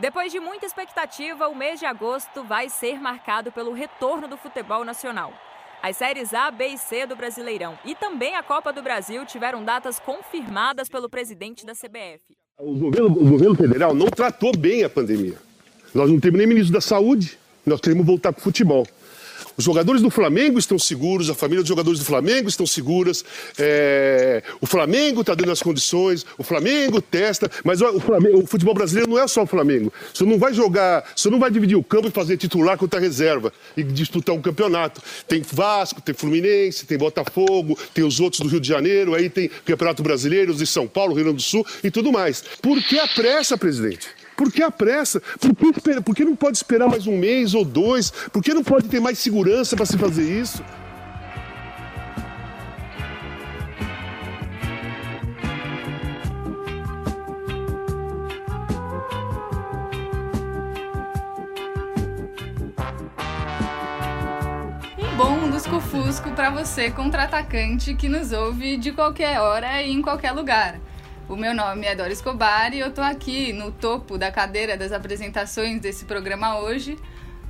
Depois de muita expectativa, o mês de agosto vai ser marcado pelo retorno do futebol nacional. As séries A, B e C do Brasileirão e também a Copa do Brasil tiveram datas confirmadas pelo presidente da CBF. O governo, o governo federal não tratou bem a pandemia. Nós não temos nem ministro da Saúde, nós queremos voltar para o futebol. Os jogadores do Flamengo estão seguros, a família dos jogadores do Flamengo estão seguras, é, o Flamengo está dando as condições, o Flamengo testa, mas o, Flamengo, o, futebol brasileiro não é só o Flamengo. Você não vai jogar, você não vai dividir o campo e fazer titular contra reserva e disputar um campeonato. Tem Vasco, tem Fluminense, tem Botafogo, tem os outros do Rio de Janeiro, aí tem Campeonato Brasileiro, os de São Paulo, Rio Grande do Sul e tudo mais. Por que a pressa, presidente? Por que a pressa? Por que, por que não pode esperar mais um mês ou dois? Por que não pode ter mais segurança para se fazer isso? bom lusco-fusco para você, contra-atacante que nos ouve de qualquer hora e em qualquer lugar. O meu nome é Dora Escobar e eu tô aqui no topo da cadeira das apresentações desse programa hoje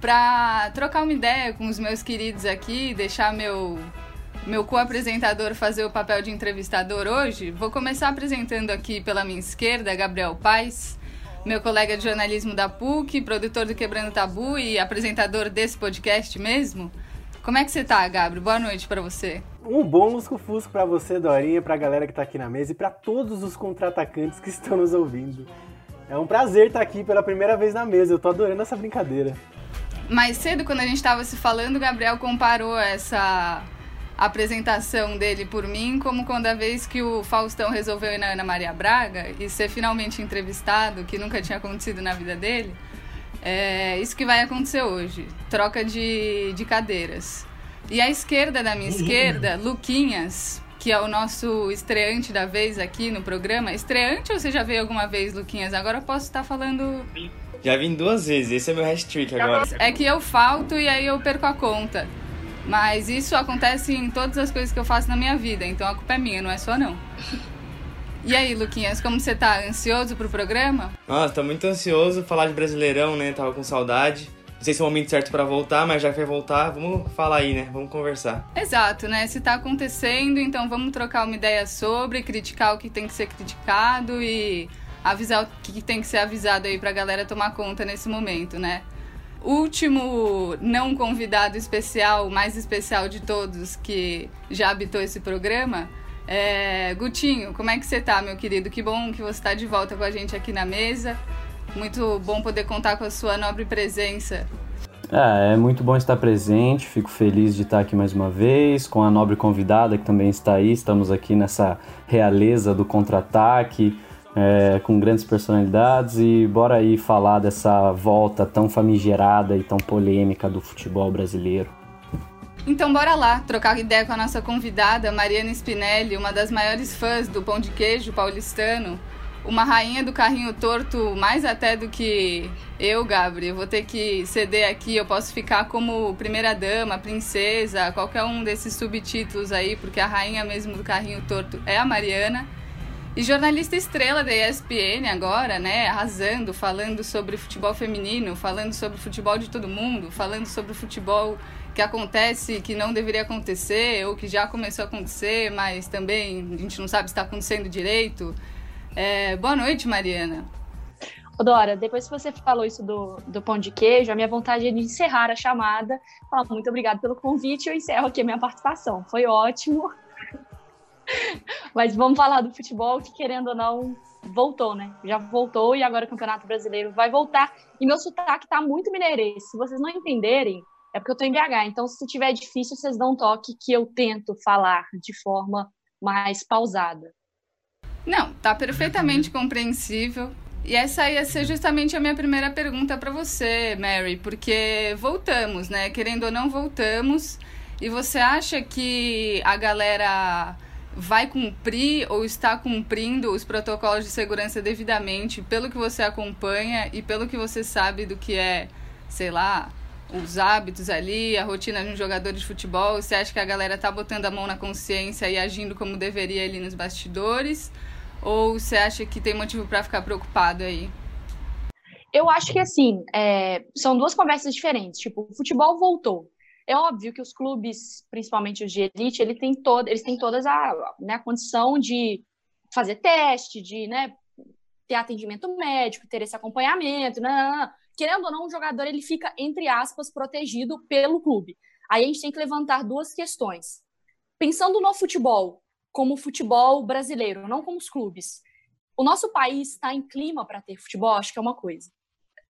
para trocar uma ideia com os meus queridos aqui, deixar meu meu co-apresentador fazer o papel de entrevistador hoje. Vou começar apresentando aqui pela minha esquerda Gabriel Paes, meu colega de jornalismo da PUC, produtor do Quebrando Tabu e apresentador desse podcast mesmo. Como é que você tá, Gabriel? Boa noite para você. Um bom lusco-fusco para você, Dorinha, pra galera que tá aqui na mesa e para todos os contra-atacantes que estão nos ouvindo. É um prazer estar aqui pela primeira vez na mesa, eu tô adorando essa brincadeira. Mais cedo, quando a gente estava se falando, o Gabriel comparou essa apresentação dele por mim como quando a vez que o Faustão resolveu ir na Ana Maria Braga e ser finalmente entrevistado, que nunca tinha acontecido na vida dele. É isso que vai acontecer hoje. Troca de, de cadeiras. E à esquerda da minha esquerda, Luquinhas, que é o nosso estreante da vez aqui no programa. Estreante ou você já veio alguma vez, Luquinhas? Agora eu posso estar falando. Já vim duas vezes, esse é meu hashtag agora. É que eu falto e aí eu perco a conta. Mas isso acontece em todas as coisas que eu faço na minha vida, então a culpa é minha, não é só não. E aí, Luquinhas, como você tá? Ansioso pro programa? Nossa, tô muito ansioso. Falar de Brasileirão, né? Tava com saudade. Não sei se é o momento certo para voltar, mas já que vai voltar, vamos falar aí, né? Vamos conversar. Exato, né? Se tá acontecendo, então vamos trocar uma ideia sobre, criticar o que tem que ser criticado e avisar o que tem que ser avisado aí pra galera tomar conta nesse momento, né? Último não convidado especial, mais especial de todos que já habitou esse programa, é, Gutinho, como é que você tá, meu querido? Que bom que você está de volta com a gente aqui na mesa. Muito bom poder contar com a sua nobre presença. É, é muito bom estar presente, fico feliz de estar aqui mais uma vez, com a nobre convidada que também está aí. Estamos aqui nessa realeza do contra-ataque, é, com grandes personalidades, e bora aí falar dessa volta tão famigerada e tão polêmica do futebol brasileiro. Então bora lá, trocar ideia com a nossa convidada, Mariana Spinelli, uma das maiores fãs do pão de queijo paulistano, uma rainha do carrinho torto, mais até do que eu, Gabriel. Vou ter que ceder aqui, eu posso ficar como primeira dama, princesa, qualquer um desses subtítulos aí, porque a rainha mesmo do carrinho torto é a Mariana. E jornalista estrela da ESPN agora, né, arrasando, falando sobre futebol feminino, falando sobre futebol de todo mundo, falando sobre futebol que acontece que não deveria acontecer ou que já começou a acontecer, mas também a gente não sabe se está acontecendo direito. É, boa noite, Mariana. Dora, depois que você falou isso do, do pão de queijo, a minha vontade é de encerrar a chamada. Falar muito obrigado pelo convite eu encerro aqui a minha participação. Foi ótimo. Mas vamos falar do futebol que, querendo ou não, voltou, né? Já voltou e agora o Campeonato Brasileiro vai voltar. E meu sotaque tá muito mineirês. Se vocês não entenderem, é porque eu tô em BH. Então, se tiver difícil, vocês dão um toque que eu tento falar de forma mais pausada. Não, tá perfeitamente compreensível. E essa ia ser justamente a minha primeira pergunta para você, Mary, porque voltamos, né? Querendo ou não, voltamos. E você acha que a galera vai cumprir ou está cumprindo os protocolos de segurança devidamente, pelo que você acompanha e pelo que você sabe do que é, sei lá, os hábitos ali, a rotina de um jogador de futebol? Você acha que a galera tá botando a mão na consciência e agindo como deveria ali nos bastidores? Ou você acha que tem motivo para ficar preocupado aí? Eu acho que assim, é, são duas conversas diferentes. Tipo, o futebol voltou. É óbvio que os clubes, principalmente os de elite, ele tem todo, eles têm todas a, né, a condição de fazer teste, de né, ter atendimento médico, ter esse acompanhamento. Né, Querendo ou não, o jogador ele fica, entre aspas, protegido pelo clube. Aí a gente tem que levantar duas questões. Pensando no futebol, como futebol brasileiro, não como os clubes. O nosso país está em clima para ter futebol, acho que é uma coisa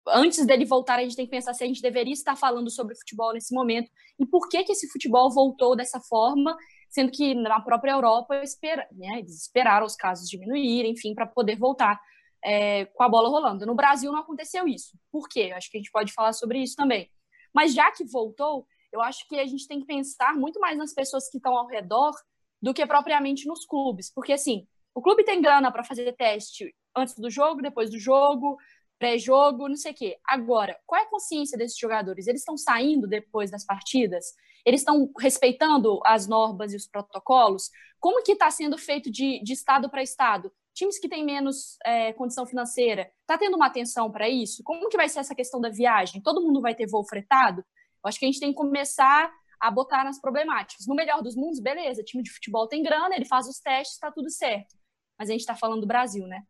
antes dele voltar, a gente tem que pensar se a gente deveria estar falando sobre futebol nesse momento e por que, que esse futebol voltou dessa forma, sendo que na própria Europa espera, né, eles esperaram os casos diminuírem, enfim, para poder voltar é, com a bola rolando. No Brasil não aconteceu isso. Por quê? Acho que a gente pode falar sobre isso também. Mas já que voltou, eu acho que a gente tem que pensar muito mais nas pessoas que estão ao redor do que propriamente nos clubes. Porque, assim, o clube tem grana para fazer teste antes do jogo, depois do jogo, pré-jogo, não sei o quê. Agora, qual é a consciência desses jogadores? Eles estão saindo depois das partidas? Eles estão respeitando as normas e os protocolos? Como que está sendo feito de, de estado para estado? Times que têm menos é, condição financeira, está tendo uma atenção para isso? Como que vai ser essa questão da viagem? Todo mundo vai ter voo fretado? Eu acho que a gente tem que começar a botar nas problemáticas. No melhor dos mundos, beleza, time de futebol tem grana, ele faz os testes, está tudo certo. Mas a gente está falando do Brasil, né?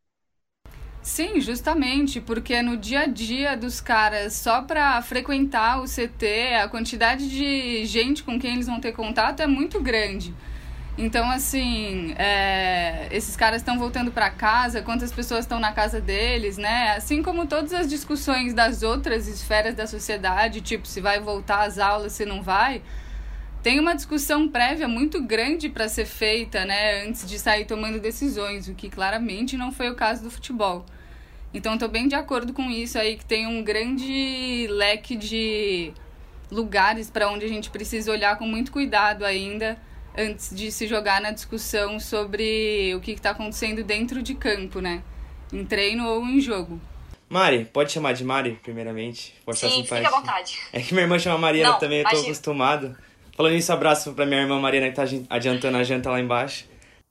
Sim, justamente, porque no dia a dia dos caras, só para frequentar o CT, a quantidade de gente com quem eles vão ter contato é muito grande. Então, assim, é, esses caras estão voltando para casa, quantas pessoas estão na casa deles, né? Assim como todas as discussões das outras esferas da sociedade, tipo, se vai voltar às aulas, se não vai, tem uma discussão prévia muito grande para ser feita, né, antes de sair tomando decisões, o que claramente não foi o caso do futebol. Então, estou bem de acordo com isso aí, que tem um grande leque de lugares para onde a gente precisa olhar com muito cuidado ainda antes de se jogar na discussão sobre o que está acontecendo dentro de campo, né? Em treino ou em jogo. Mari, pode chamar de Mari, primeiramente? Pode Sim, fique à vontade. É que minha irmã chama Mariana Não, também, eu tô imagina. acostumado. Falando isso, abraço pra minha irmã Mariana que tá adiantando a janta lá embaixo.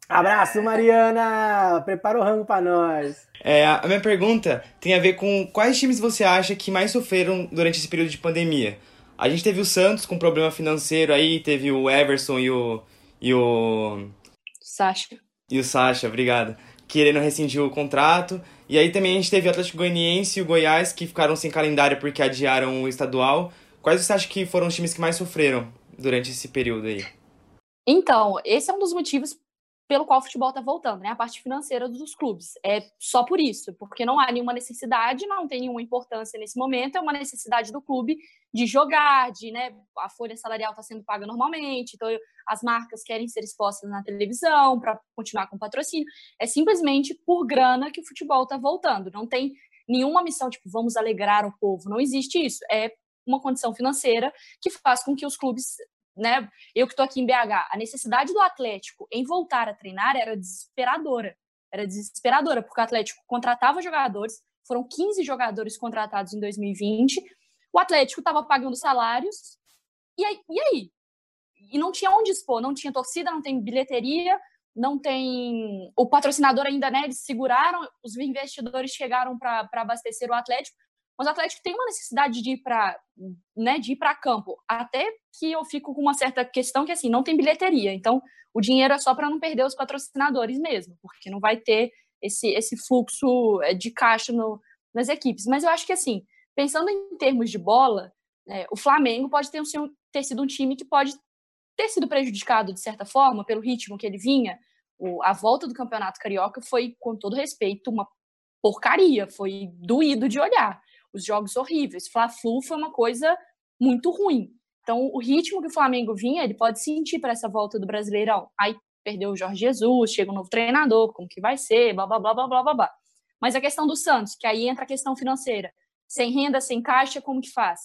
Abraço, Mariana! Prepara o rango pra nós. É, a minha pergunta tem a ver com quais times você acha que mais sofreram durante esse período de pandemia? A gente teve o Santos com problema financeiro aí, teve o Everson e o. e o. Sacha. E o Sacha, obrigado. Querendo rescindir o contrato. E aí também a gente teve o Atlético Goianiense e o Goiás que ficaram sem calendário porque adiaram o estadual. Quais você acha que foram os times que mais sofreram durante esse período aí? Então, esse é um dos motivos pelo qual o futebol está voltando, né? A parte financeira dos clubes. É só por isso, porque não há nenhuma necessidade, não tem nenhuma importância nesse momento, é uma necessidade do clube de jogar, de, né? A folha salarial está sendo paga normalmente, então as marcas querem ser expostas na televisão para continuar com patrocínio. É simplesmente por grana que o futebol está voltando. Não tem nenhuma missão, tipo, vamos alegrar o povo. Não existe isso. É uma condição financeira que faz com que os clubes né? Eu que estou aqui em BH, a necessidade do Atlético em voltar a treinar era desesperadora. Era desesperadora, porque o Atlético contratava jogadores, foram 15 jogadores contratados em 2020, o Atlético estava pagando salários, e aí, e aí? E não tinha onde expor, não tinha torcida, não tem bilheteria, não tem. O patrocinador ainda, né? Eles seguraram, os investidores chegaram para abastecer o Atlético, mas o Atlético tem uma necessidade de ir para né, de ir para campo. Até que eu fico com uma certa questão que assim, não tem bilheteria. Então, o dinheiro é só para não perder os patrocinadores mesmo, porque não vai ter esse, esse fluxo eh, de caixa no, nas equipes. Mas eu acho que assim, pensando em termos de bola, né, o Flamengo pode ter, um, ter sido um time que pode ter sido prejudicado de certa forma pelo ritmo que ele vinha. O, a volta do Campeonato Carioca foi, com todo respeito, uma porcaria, foi doído de olhar os jogos horríveis. Fla-Flu foi uma coisa muito ruim. Então, o ritmo que o Flamengo vinha, ele pode sentir para essa volta do Brasileirão. Aí perdeu o Jorge Jesus, chega um novo treinador, como que vai ser, blá, blá, blá, blá, blá, blá. Mas a questão do Santos, que aí entra a questão financeira. Sem renda, sem caixa, como que faz?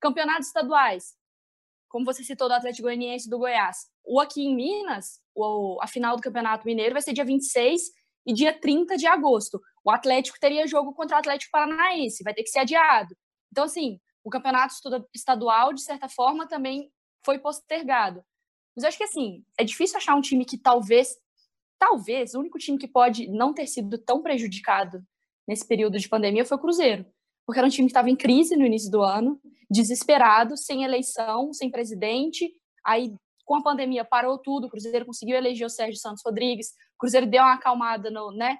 Campeonatos estaduais, como você citou do Atlético Goianiense do Goiás. O aqui em Minas, o, a final do Campeonato Mineiro vai ser dia 26 e dia 30 de agosto. O Atlético teria jogo contra o Atlético Paranaense, vai ter que ser adiado. Então, assim, o campeonato estadual, de certa forma, também foi postergado. Mas eu acho que, assim, é difícil achar um time que talvez, talvez, o único time que pode não ter sido tão prejudicado nesse período de pandemia foi o Cruzeiro. Porque era um time que estava em crise no início do ano, desesperado, sem eleição, sem presidente. Aí, com a pandemia, parou tudo. O Cruzeiro conseguiu eleger o Sérgio Santos Rodrigues. O Cruzeiro deu uma acalmada no, né,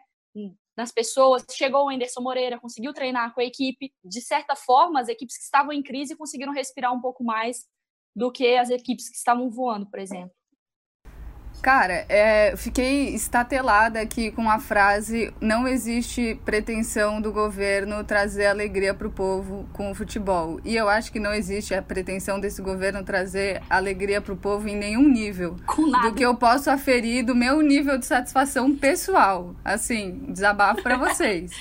nas pessoas. Chegou o Anderson Moreira, conseguiu treinar com a equipe. De certa forma, as equipes que estavam em crise conseguiram respirar um pouco mais do que as equipes que estavam voando, por exemplo. Cara, é, fiquei estatelada aqui com a frase: não existe pretensão do governo trazer alegria para o povo com o futebol. E eu acho que não existe a pretensão desse governo trazer alegria para o povo em nenhum nível. Do que eu posso aferir do meu nível de satisfação pessoal. Assim, desabafo para vocês.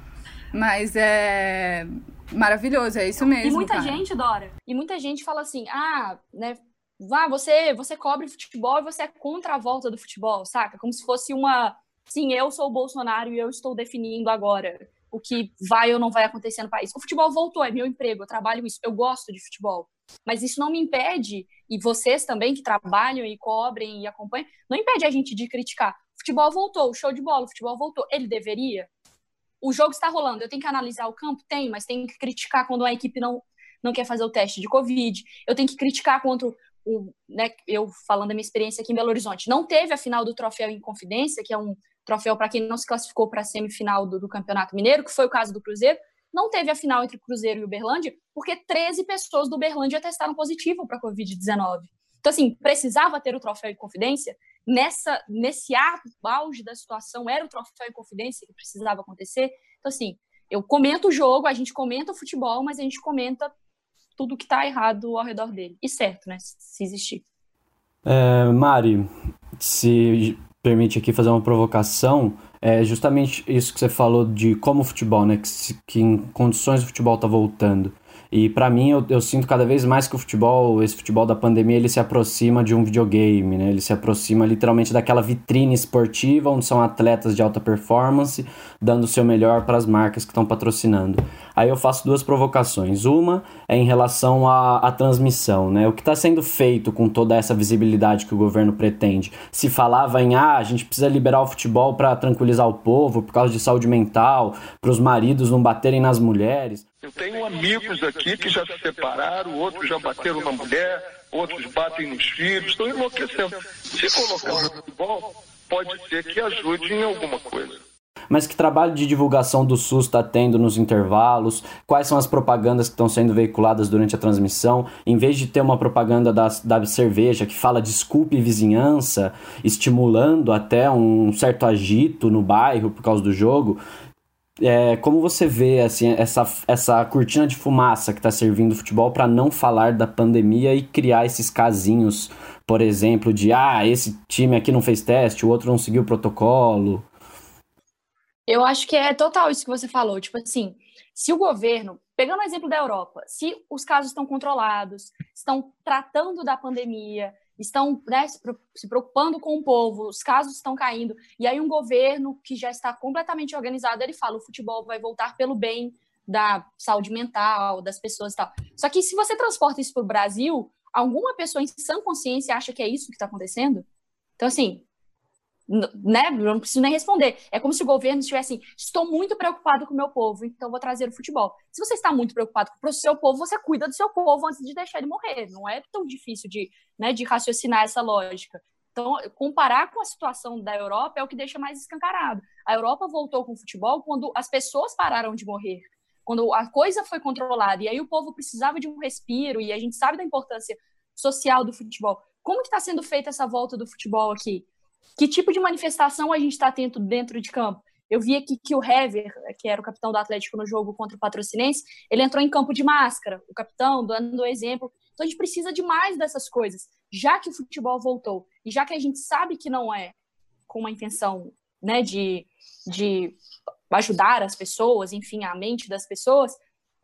Mas é maravilhoso, é isso mesmo. E muita cara. gente, Dora, e muita gente fala assim: ah, né, ah, você, você cobre futebol e você é contra a volta do futebol, saca? Como se fosse uma. Sim, eu sou o Bolsonaro e eu estou definindo agora o que vai ou não vai acontecer no país. O futebol voltou, é meu emprego, eu trabalho isso, eu gosto de futebol. Mas isso não me impede, e vocês também que trabalham e cobrem e acompanham, não impede a gente de criticar. O futebol voltou, o show de bola, o futebol voltou. Ele deveria? O jogo está rolando, eu tenho que analisar o campo? Tem, mas tenho que criticar quando a equipe não, não quer fazer o teste de Covid. Eu tenho que criticar contra o, né, eu falando da minha experiência aqui em Belo Horizonte, não teve a final do troféu em confidência, que é um troféu para quem não se classificou para a semifinal do, do, Campeonato Mineiro, que foi o caso do Cruzeiro. Não teve a final entre Cruzeiro e Uberlândia, porque 13 pessoas do Uberlândia testaram positivo para a Covid-19. Então, assim, precisava ter o troféu em confidência. Nessa, nesse auge da situação, era o troféu em confidência que precisava acontecer. Então, assim, eu comento o jogo, a gente comenta o futebol, mas a gente comenta tudo que está errado ao redor dele. E certo, né? Se existir. É, Mari, se permite aqui fazer uma provocação, é justamente isso que você falou de como o futebol, né? Que, que em condições o futebol está voltando. E para mim, eu, eu, sinto cada vez mais que o futebol, esse futebol da pandemia, ele se aproxima de um videogame, né? Ele se aproxima literalmente daquela vitrine esportiva, onde são atletas de alta performance, dando o seu melhor para as marcas que estão patrocinando. Aí eu faço duas provocações. Uma é em relação à, à transmissão, né? O que está sendo feito com toda essa visibilidade que o governo pretende? Se falava em, ah, a gente precisa liberar o futebol para tranquilizar o povo, por causa de saúde mental, para os maridos não baterem nas mulheres. Eu tenho amigos aqui que já se separaram, outros já bateram na mulher, outros batem nos filhos, estão enlouquecendo. Se colocar no futebol, pode ser que ajude em alguma coisa. Mas que trabalho de divulgação do SUS está tendo nos intervalos? Quais são as propagandas que estão sendo veiculadas durante a transmissão? Em vez de ter uma propaganda da, da cerveja que fala desculpe vizinhança, estimulando até um certo agito no bairro por causa do jogo, é, como você vê assim, essa, essa cortina de fumaça que está servindo o futebol para não falar da pandemia e criar esses casinhos, por exemplo, de ah, esse time aqui não fez teste, o outro não seguiu o protocolo? Eu acho que é total isso que você falou. Tipo assim, se o governo, pegando o exemplo da Europa, se os casos estão controlados, estão tratando da pandemia, estão né, se preocupando com o povo, os casos estão caindo, e aí um governo que já está completamente organizado, ele fala, o futebol vai voltar pelo bem da saúde mental, das pessoas e tal. Só que se você transporta isso para o Brasil, alguma pessoa em sã consciência acha que é isso que está acontecendo? Então, assim, né? Não preciso nem responder. É como se o governo estivesse assim: estou muito preocupado com o meu povo, então vou trazer o futebol. Se você está muito preocupado com o seu povo, você cuida do seu povo antes de deixar ele morrer. Não é tão difícil de, né, de raciocinar essa lógica. Então, comparar com a situação da Europa é o que deixa mais escancarado. A Europa voltou com o futebol quando as pessoas pararam de morrer, quando a coisa foi controlada, e aí o povo precisava de um respiro, e a gente sabe da importância social do futebol. Como que está sendo feita essa volta do futebol aqui? Que tipo de manifestação a gente está tendo dentro de campo? Eu vi aqui que o Hever, que era o capitão do Atlético no jogo contra o Patrocinense, ele entrou em campo de máscara, o capitão, dando exemplo. Então a gente precisa de mais dessas coisas, já que o futebol voltou e já que a gente sabe que não é com uma intenção né, de, de ajudar as pessoas, enfim, a mente das pessoas,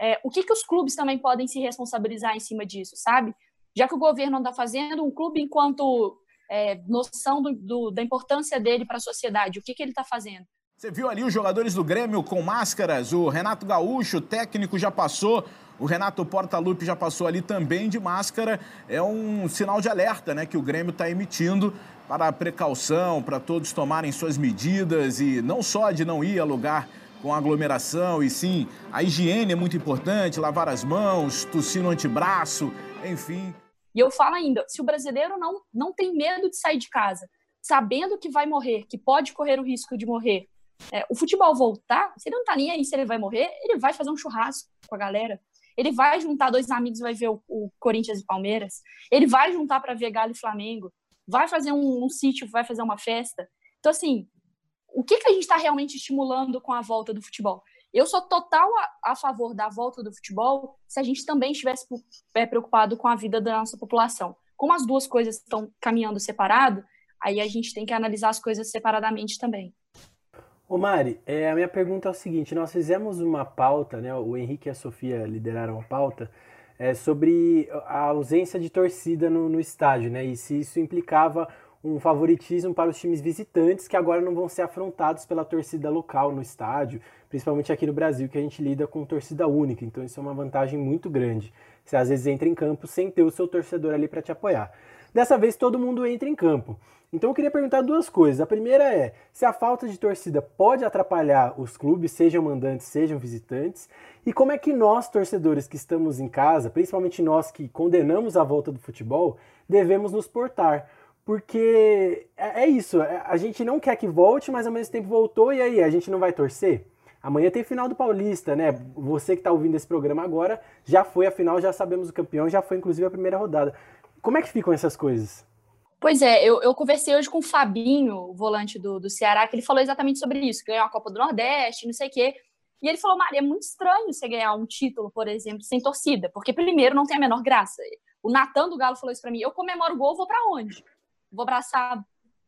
é, o que, que os clubes também podem se responsabilizar em cima disso, sabe? Já que o governo não está fazendo, um clube, enquanto é, noção do, do, da importância dele para a sociedade, o que, que ele está fazendo? Você viu ali os jogadores do Grêmio com máscaras, o Renato Gaúcho, técnico já passou, o Renato Portaluppi já passou ali também de máscara. É um sinal de alerta né, que o Grêmio está emitindo para a precaução, para todos tomarem suas medidas e não só de não ir a lugar com aglomeração, e sim, a higiene é muito importante, lavar as mãos, tossir no antebraço, enfim. E eu falo ainda, se o brasileiro não, não tem medo de sair de casa, sabendo que vai morrer, que pode correr o risco de morrer, é, o futebol voltar, se ele não tá nem aí se ele vai morrer, ele vai fazer um churrasco com a galera. Ele vai juntar dois amigos, vai ver o, o Corinthians e Palmeiras. Ele vai juntar para ver Galo e Flamengo. Vai fazer um, um sítio, vai fazer uma festa. Então, assim, o que, que a gente está realmente estimulando com a volta do futebol? Eu sou total a, a, favor da volta do futebol se a gente também estivesse é, preocupado com a vida da nossa população. Como as duas coisas estão caminhando separado, aí a gente tem que analisar as coisas separadamente também. Ô Mari, é, a minha pergunta é o seguinte: nós fizemos uma pauta, né? O Henrique e a Sofia lideraram a pauta é, sobre a ausência de torcida no, no estádio, né? E se isso implicava um favoritismo para os times visitantes que agora não vão ser afrontados pela torcida local no estádio, principalmente aqui no Brasil, que a gente lida com torcida única. Então isso é uma vantagem muito grande. Você às vezes entra em campo sem ter o seu torcedor ali para te apoiar. Dessa vez todo mundo entra em campo. Então eu queria perguntar duas coisas. A primeira é se a falta de torcida pode atrapalhar os clubes, sejam mandantes, sejam visitantes, e como é que nós, torcedores que estamos em casa, principalmente nós que condenamos a volta do futebol, devemos nos portar. Porque é, é isso, é, a gente não quer que volte, mas ao mesmo tempo voltou, e aí, a gente não vai torcer? Amanhã tem final do Paulista, né? Você que está ouvindo esse programa agora, já foi a final, já sabemos o campeão, já foi inclusive a primeira rodada. Como é que ficam essas coisas? Pois é, eu, eu conversei hoje com o Fabinho, o volante do, do Ceará, que ele falou exatamente sobre isso, ganhou a Copa do Nordeste, não sei o quê. E ele falou, Maria, é muito estranho você ganhar um título, por exemplo, sem torcida, porque primeiro não tem a menor graça. O Natan do Galo falou isso para mim, eu comemoro o gol, vou para onde? Vou abraçar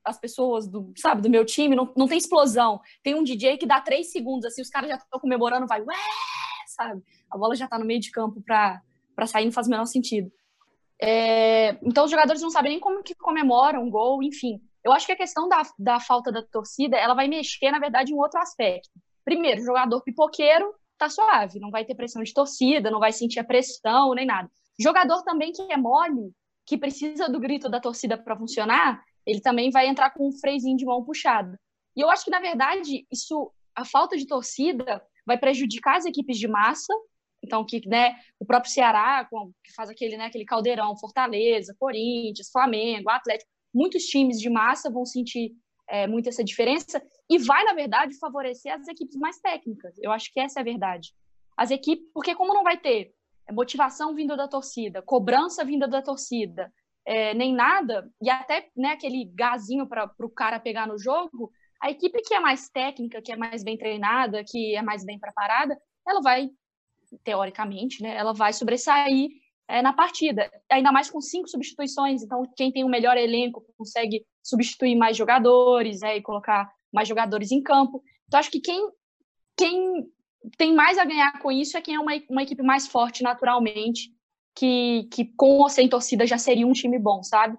as pessoas do, sabe, do meu time, não, não tem explosão. Tem um DJ que dá três segundos, assim, os caras já estão comemorando, vai, ué, sabe? A bola já tá no meio de campo para sair, não faz o menor sentido. É, então os jogadores não sabem nem como que comemoram um gol, enfim. Eu acho que a questão da, da falta da torcida, ela vai mexer, na verdade, em outro aspecto. Primeiro, jogador pipoqueiro tá suave, não vai ter pressão de torcida, não vai sentir a pressão, nem nada. Jogador também que é mole, que precisa do grito da torcida para funcionar, ele também vai entrar com um freizinho de mão puxado. E eu acho que, na verdade, isso, a falta de torcida vai prejudicar as equipes de massa, então, que né, o próprio Ceará, que faz aquele, né, aquele caldeirão, Fortaleza, Corinthians, Flamengo, Atlético, muitos times de massa vão sentir é, muito essa diferença e vai, na verdade, favorecer as equipes mais técnicas. Eu acho que essa é a verdade. As equipes, porque como não vai ter motivação vinda da torcida, cobrança vinda da torcida, é, nem nada, e até né, aquele gazinho para o cara pegar no jogo, a equipe que é mais técnica, que é mais bem treinada, que é mais bem preparada, ela vai teoricamente, né, ela vai sobressair é, na partida, ainda mais com cinco substituições. Então, quem tem o melhor elenco consegue substituir mais jogadores é, e colocar mais jogadores em campo. Então, acho que quem, quem tem mais a ganhar com isso é quem é uma, uma equipe mais forte naturalmente, que, que com ou sem torcida já seria um time bom, sabe?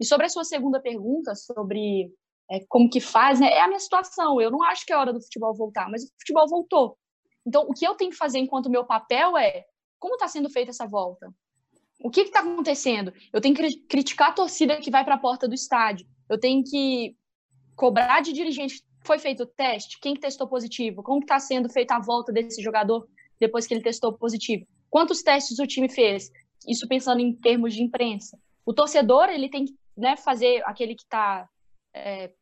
E sobre a sua segunda pergunta, sobre é, como que faz, né, é a minha situação. Eu não acho que é hora do futebol voltar, mas o futebol voltou. Então, o que eu tenho que fazer enquanto meu papel é como está sendo feita essa volta? O que está acontecendo? Eu tenho que criticar a torcida que vai para a porta do estádio. Eu tenho que cobrar de dirigente. Foi feito o teste? Quem que testou positivo? Como está sendo feita a volta desse jogador depois que ele testou positivo? Quantos testes o time fez? Isso pensando em termos de imprensa. O torcedor ele tem que né, fazer aquele que está é,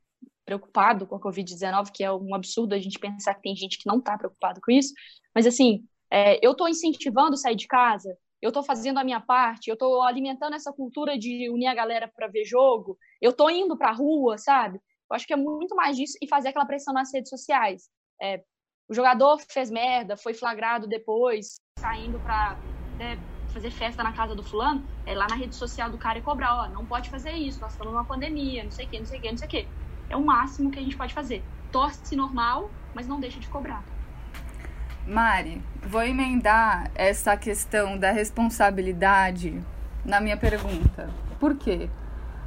preocupado com a Covid-19, que é um absurdo a gente pensar que tem gente que não está preocupado com isso, mas assim, é, eu estou incentivando sair de casa, eu estou fazendo a minha parte, eu estou alimentando essa cultura de unir a galera para ver jogo, eu estou indo para a rua, sabe? Eu acho que é muito mais disso e fazer aquela pressão nas redes sociais. É, o jogador fez merda, foi flagrado depois, saindo para né, fazer festa na casa do fulano, é lá na rede social do cara e cobrar, ó, não pode fazer isso, nós estamos numa pandemia, não sei o quê, não sei o quê, não sei o quê é o máximo que a gente pode fazer. torce normal, mas não deixa de cobrar. Mari, vou emendar essa questão da responsabilidade na minha pergunta. Por quê?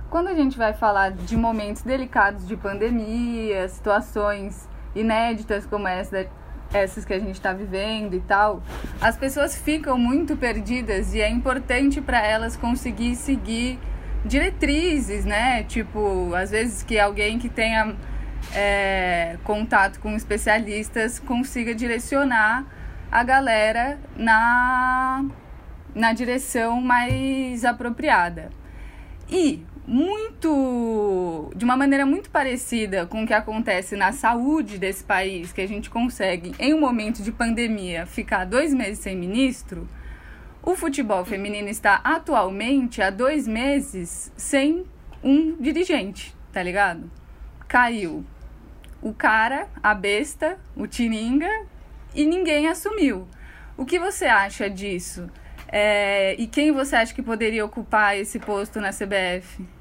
Quando a gente vai falar de momentos delicados de pandemia, situações inéditas como essa, essas que a gente está vivendo e tal, as pessoas ficam muito perdidas e é importante para elas conseguir seguir diretrizes, né? Tipo, às vezes que alguém que tenha é, contato com especialistas consiga direcionar a galera na, na direção mais apropriada. E muito de uma maneira muito parecida com o que acontece na saúde desse país, que a gente consegue em um momento de pandemia ficar dois meses sem ministro, o futebol feminino está atualmente há dois meses sem um dirigente, tá ligado? Caiu o cara, a besta, o tiringa e ninguém assumiu. O que você acha disso? É, e quem você acha que poderia ocupar esse posto na CBF?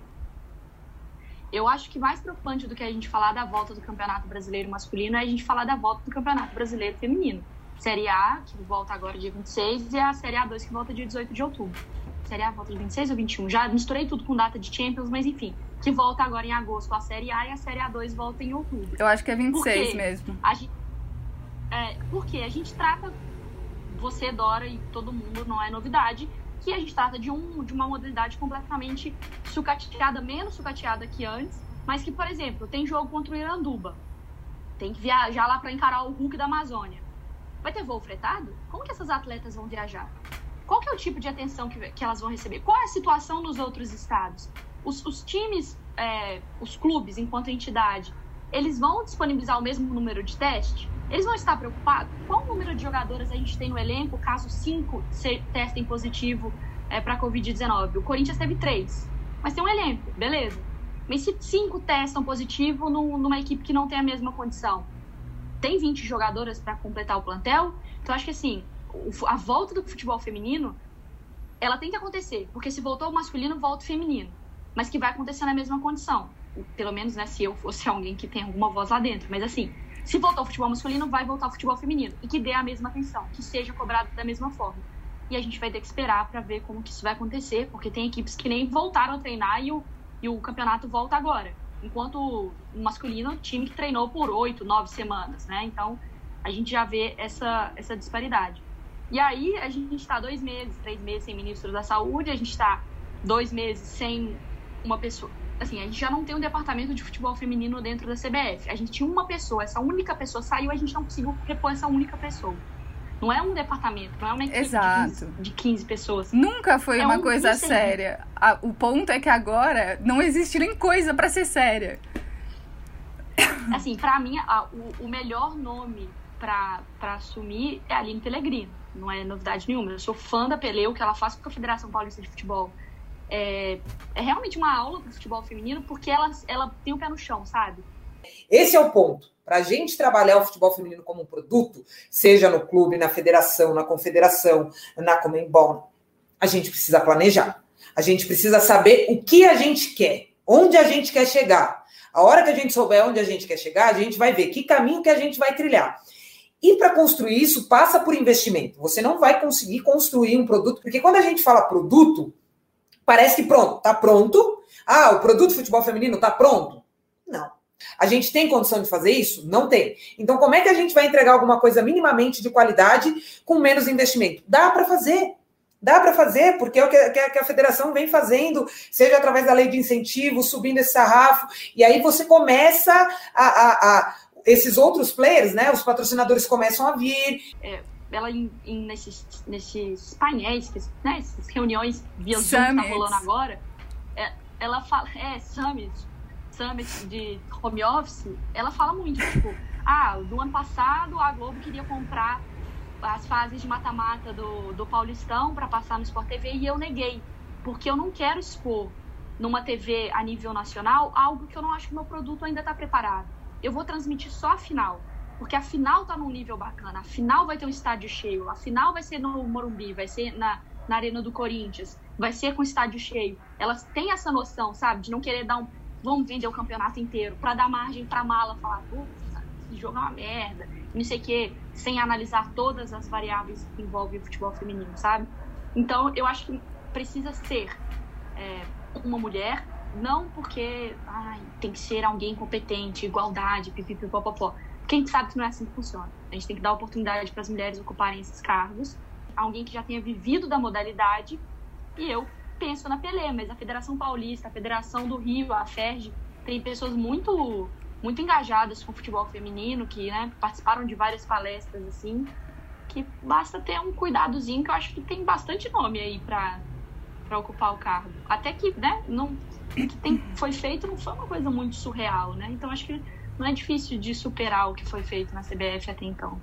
Eu acho que mais preocupante do que a gente falar da volta do Campeonato Brasileiro masculino é a gente falar da volta do Campeonato Brasileiro feminino. Série A, que volta agora dia 26, e a Série A2, que volta dia 18 de outubro. Série A volta dia 26 ou 21? Já misturei tudo com data de Champions, mas enfim, que volta agora em agosto a Série A e a Série A2 volta em outubro. Eu acho que é 26 porque mesmo. A gente, é, porque a gente trata, você, Dora e todo mundo, não é novidade, que a gente trata de, um, de uma modalidade completamente sucateada, menos sucateada que antes, mas que, por exemplo, tem jogo contra o Iranduba. Tem que viajar lá para encarar o Hulk da Amazônia. Vai ter voo fretado? Como que essas atletas vão viajar? Qual que é o tipo de atenção que, que elas vão receber? Qual é a situação nos outros estados? Os, os times, é, os clubes, enquanto entidade, eles vão disponibilizar o mesmo número de teste? Eles vão estar preocupados? Qual número de jogadoras a gente tem no elenco caso cinco testem positivo é, para Covid-19? O Corinthians teve três, mas tem um elenco, beleza. Mas se cinco testam positivo numa equipe que não tem a mesma condição, tem 20 jogadoras para completar o plantel? Então, acho que assim, a volta do futebol feminino, ela tem que acontecer, porque se voltou o masculino, volta o feminino mas que vai acontecer na mesma condição. Pelo menos, né, se eu fosse alguém que tem alguma voz lá dentro. Mas assim, se voltar o futebol masculino, vai voltar o futebol feminino. E que dê a mesma atenção, que seja cobrado da mesma forma. E a gente vai ter que esperar para ver como que isso vai acontecer, porque tem equipes que nem voltaram a treinar e o, e o campeonato volta agora. Enquanto o masculino, time que treinou por oito, nove semanas, né? Então, a gente já vê essa, essa disparidade. E aí, a gente está dois meses, três meses sem ministro da saúde, a gente está dois meses sem uma pessoa. Assim, a gente já não tem um departamento de futebol feminino dentro da CBF. A gente tinha uma pessoa, essa única pessoa saiu, a gente não conseguiu repor essa única pessoa. Não é um departamento, não é uma equipe Exato. De, 15, de 15 pessoas. Nunca foi é uma um coisa séria. A, o ponto é que agora não existe nem coisa para ser séria. Assim, para mim, a, o, o, melhor nome para assumir é a Aline Pellegrino. Não é novidade nenhuma. Eu sou fã da Peleu, que ela faz com a Federação Paulista de Futebol é, é realmente uma aula para o futebol feminino, porque ela, ela tem o pé no chão, sabe? Esse é o ponto. Para a gente trabalhar o futebol feminino como um produto, seja no clube, na federação, na confederação, na Comembol, a gente precisa planejar. A gente precisa saber o que a gente quer, onde a gente quer chegar. A hora que a gente souber onde a gente quer chegar, a gente vai ver que caminho que a gente vai trilhar. E para construir isso, passa por investimento. Você não vai conseguir construir um produto, porque quando a gente fala produto, parece que pronto, está pronto. Ah, o produto futebol feminino está pronto? Não. A gente tem condição de fazer isso? Não tem. Então, como é que a gente vai entregar alguma coisa minimamente de qualidade com menos investimento? Dá para fazer. Dá para fazer, porque é o que a, federação vem fazendo, seja através da lei de incentivo, subindo esse sarrafo, e aí você começa a, a, a esses outros players, né? Os patrocinadores começam a vir. É, ela em, em, nesses, nesses painéis, né, essas reuniões via Zoom que tá rolando agora, é, ela fala, é, Summit, Summit de home office, ela fala muito, tipo, ah, do ano passado a Globo queria comprar as fases de mata-mata do, do Paulistão para passar no Sport TV e eu neguei, porque eu não quero expor numa TV a nível nacional algo que eu não acho que meu produto ainda está preparado. Eu vou transmitir só a final porque a final tá num nível bacana, a final vai ter um estádio cheio, a final vai ser no Morumbi, vai ser na, na Arena do Corinthians, vai ser com estádio cheio. Elas têm essa noção, sabe, de não querer dar um. Vamos vender o campeonato inteiro, para dar margem pra mala falar, esse jogo é uma merda, não sei o quê, sem analisar todas as variáveis que envolvem o futebol feminino, sabe? Então, eu acho que precisa ser é, uma mulher, não porque ai, tem que ser alguém competente, igualdade, pipipipopopó. Porque a gente sabe que não é assim que funciona. A gente tem que dar oportunidade para as mulheres ocuparem esses cargos, alguém que já tenha vivido da modalidade, e eu penso na Pelé, mas a Federação Paulista, a Federação do Rio, a FERJ, tem pessoas muito muito engajadas com o futebol feminino, que né, participaram de várias palestras assim, que basta ter um cuidadozinho, que eu acho que tem bastante nome aí para ocupar o cargo. Até que, né, não que tem, foi feito não foi uma coisa muito surreal, né? Então acho que não é difícil de superar o que foi feito na CBF até então.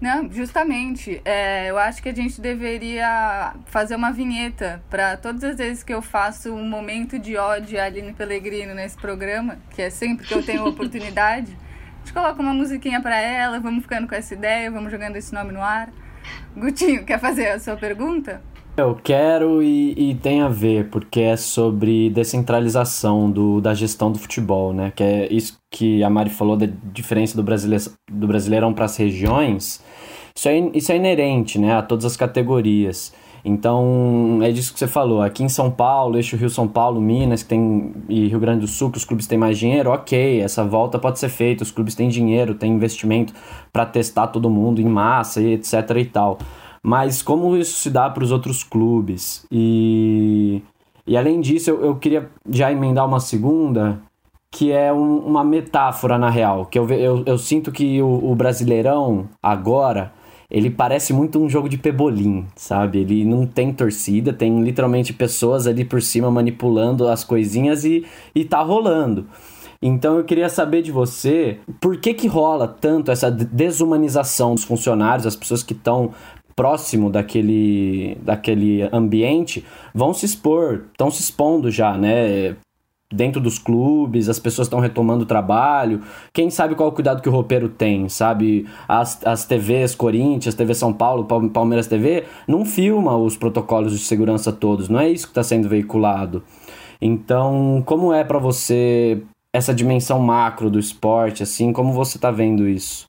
Não, justamente. É, eu acho que a gente deveria fazer uma vinheta para todas as vezes que eu faço um momento de ódio a Aline Pellegrino nesse programa, que é sempre que eu tenho oportunidade. A gente coloca uma musiquinha para ela, vamos ficando com essa ideia, vamos jogando esse nome no ar. Gutinho, quer fazer a sua pergunta? Eu quero e, e, tem a ver, porque é sobre descentralização do, da gestão do futebol, né? Que é isso que a Mari falou da diferença do, brasileiro, do Brasileirão para as regiões. Isso é, isso é inerente, né? A todas as categorias. Então, é disso que você falou. Aqui em São Paulo, eixo Rio-São Paulo, Minas que tem, e Rio Grande do Sul, que os clubes têm mais dinheiro, ok, essa volta pode ser feita. Os clubes têm dinheiro, têm investimento para testar todo mundo em massa e etc e tal mas como isso se dá para os outros clubes. E, e além disso, eu, eu queria já emendar uma segunda, que é um, uma metáfora na real, que eu, eu, eu sinto que o, o, Brasileirão agora, ele parece muito um jogo de pebolim, sabe? Ele não tem torcida, tem literalmente pessoas ali por cima manipulando as coisinhas e, e tá rolando. Então eu queria saber de você, por que que rola tanto essa desumanização dos funcionários, as pessoas que estão próximo daquele, daquele ambiente vão se expor, estão se expondo já, né? Dentro dos clubes, as pessoas estão retomando o trabalho. Quem sabe qual o cuidado que o roupeiro tem, sabe? As, as TVs Corinthians, TV São Paulo, Palmeiras TV, não filma os protocolos de segurança todos, não é isso que está sendo veiculado. Então, como é para você essa dimensão macro do esporte, assim, como você está vendo isso?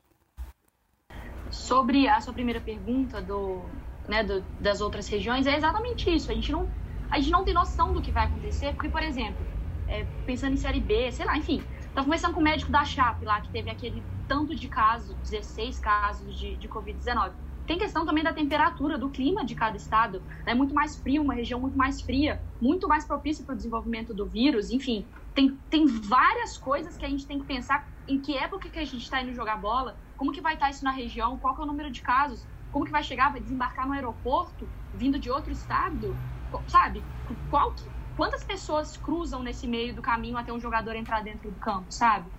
Sobre a sua primeira pergunta do, né, do, das outras regiões, é exatamente isso. A gente, não, a gente não tem noção do que vai acontecer, porque, por exemplo, é, pensando em Série B, sei lá, enfim, estava conversando com o médico da Chape lá, que teve aquele tanto de casos, 16 casos de, de Covid-19. Tem questão também da temperatura, do clima de cada estado. É né? muito mais frio, uma região muito mais fria, muito mais propícia para o desenvolvimento do vírus. Enfim, tem, tem várias coisas que a gente tem que pensar em que época que a gente está indo jogar bola, como que vai estar isso na região, qual é o número de casos, como que vai chegar, vai desembarcar no aeroporto, vindo de outro estado, sabe? Qual que, quantas pessoas cruzam nesse meio do caminho até um jogador entrar dentro do campo, sabe?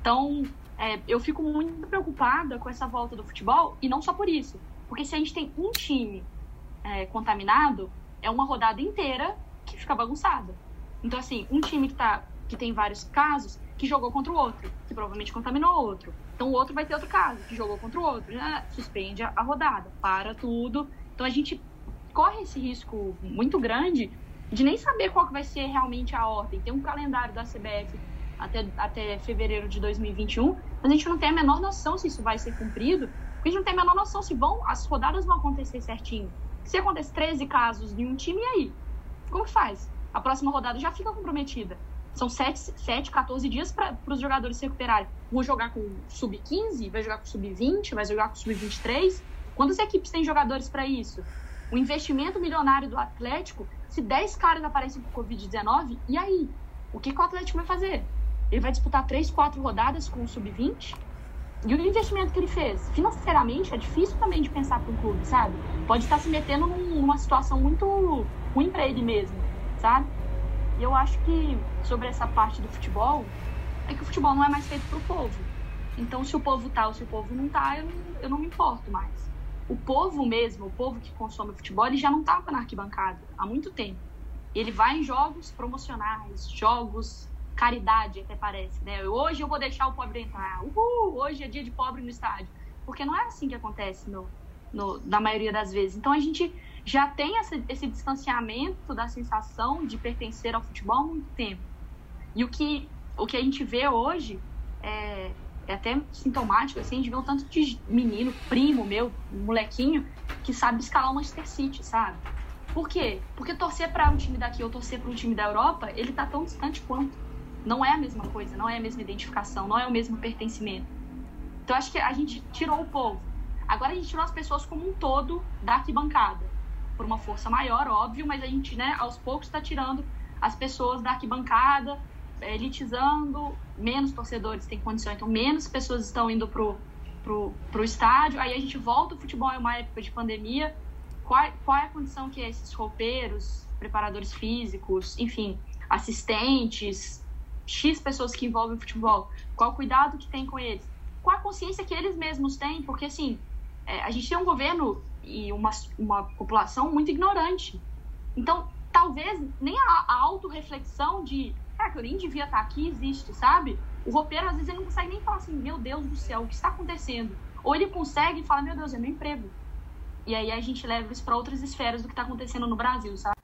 Então, é, eu fico muito preocupada com essa volta do futebol, e não só por isso. Porque se a gente tem um time é, contaminado, é uma rodada inteira que fica bagunçada. Então, assim, um time que, tá, que tem vários casos, que jogou contra o outro, que provavelmente contaminou o outro. Então o outro vai ter outro caso, que jogou contra o outro. Suspende a, rodada, para tudo. Então a gente corre esse risco muito grande de nem saber qual que vai ser realmente a ordem. Tem um calendário da CBF até, até fevereiro de 2021, mas a gente não tem a menor noção se isso vai ser cumprido, porque a gente não tem a menor noção se vão, as rodadas vão acontecer certinho. Se acontecer 13 casos em um time, e aí? Como faz? A próxima rodada já fica comprometida. São 7, 7 14 dias para os jogadores se recuperarem. Vão jogar com sub-15, vai jogar com sub-20, vai jogar com sub-23. Quantas equipes têm jogadores para isso? O investimento milionário do Atlético, se 10 caras aparecem com Covid-19, e aí? O que, que o Atlético vai fazer? Ele vai disputar 3, 4 rodadas com o sub-20? E o investimento que ele fez? Financeiramente, é difícil também de pensar para um clube, sabe? Pode estar se metendo numa situação muito ruim para ele mesmo, sabe? E eu acho que sobre essa parte do futebol, é que o futebol não é mais feito pro povo. Então, se o povo tá ou se o povo não tá, eu eu não me importo mais. O povo mesmo, o povo que consome futebol, ele já não tava na arquibancada há muito tempo. Ele vai em jogos promocionais, jogos caridade, até parece, né? Hoje eu vou deixar o pobre entrar. Uhul, hoje é dia de pobre no estádio. Porque não é assim que acontece no, no, na maioria das vezes. Então a gente já tem essa, esse distanciamento da sensação de pertencer ao futebol há muito tempo. E o que, o que a gente vê hoje é, é até sintomático, assim, de ver um tanto de menino, primo meu, molequinho, que sabe escalar o Manchester City, sabe? Por quê? Porque torcer para um time daqui ou torcer para um time da Europa, ele tá tão distante quanto. Não é a mesma coisa, não é a mesma identificação, não é o mesmo pertencimento. Então acho que a gente tirou o povo. Agora a gente tirou as pessoas como um todo da arquibancada. Por uma força maior, óbvio, mas a gente, né, aos poucos está tirando as pessoas da arquibancada, elitizando, menos torcedores têm condição, então menos pessoas estão indo pro, pro, pro estádio. Aí a gente volta o futebol em uma época de pandemia. Qual, qual é a condição que esses roupeiros, preparadores físicos, enfim, assistentes, X pessoas que envolvem o futebol, qual o cuidado que tem com eles? Qual a consciência que eles mesmos têm? Porque, assim, é, a gente tem um governo e uma, uma população muito ignorante. Então, talvez nem a, a autorreflexão de, cara, que eu nem devia estar aqui existe, sabe? O roupeiro, às vezes, ele não consegue nem falar assim, meu Deus do céu, o que está acontecendo? Ou ele consegue e fala, meu Deus, é meu emprego. E aí a gente leva isso para outras esferas do que está acontecendo no Brasil, sabe?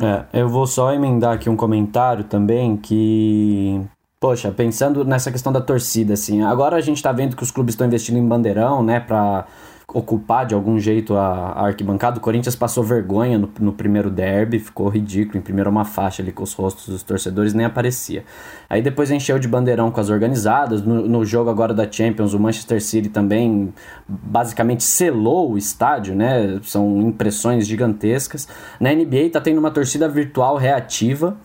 É, eu vou só emendar aqui um comentário também que. Poxa, pensando nessa questão da torcida, assim, agora a gente tá vendo que os clubes estão investindo em bandeirão, né, pra ocupar de algum jeito a, a arquibancada. O Corinthians passou vergonha no, no, primeiro derby, ficou ridículo. Imprimiram uma faixa ali com os rostos dos torcedores, nem aparecia. Aí depois encheu de bandeirão com as organizadas. No, no jogo agora da Champions, o Manchester City também basicamente selou o estádio, né? São impressões gigantescas. Na NBA tá tendo uma torcida virtual reativa.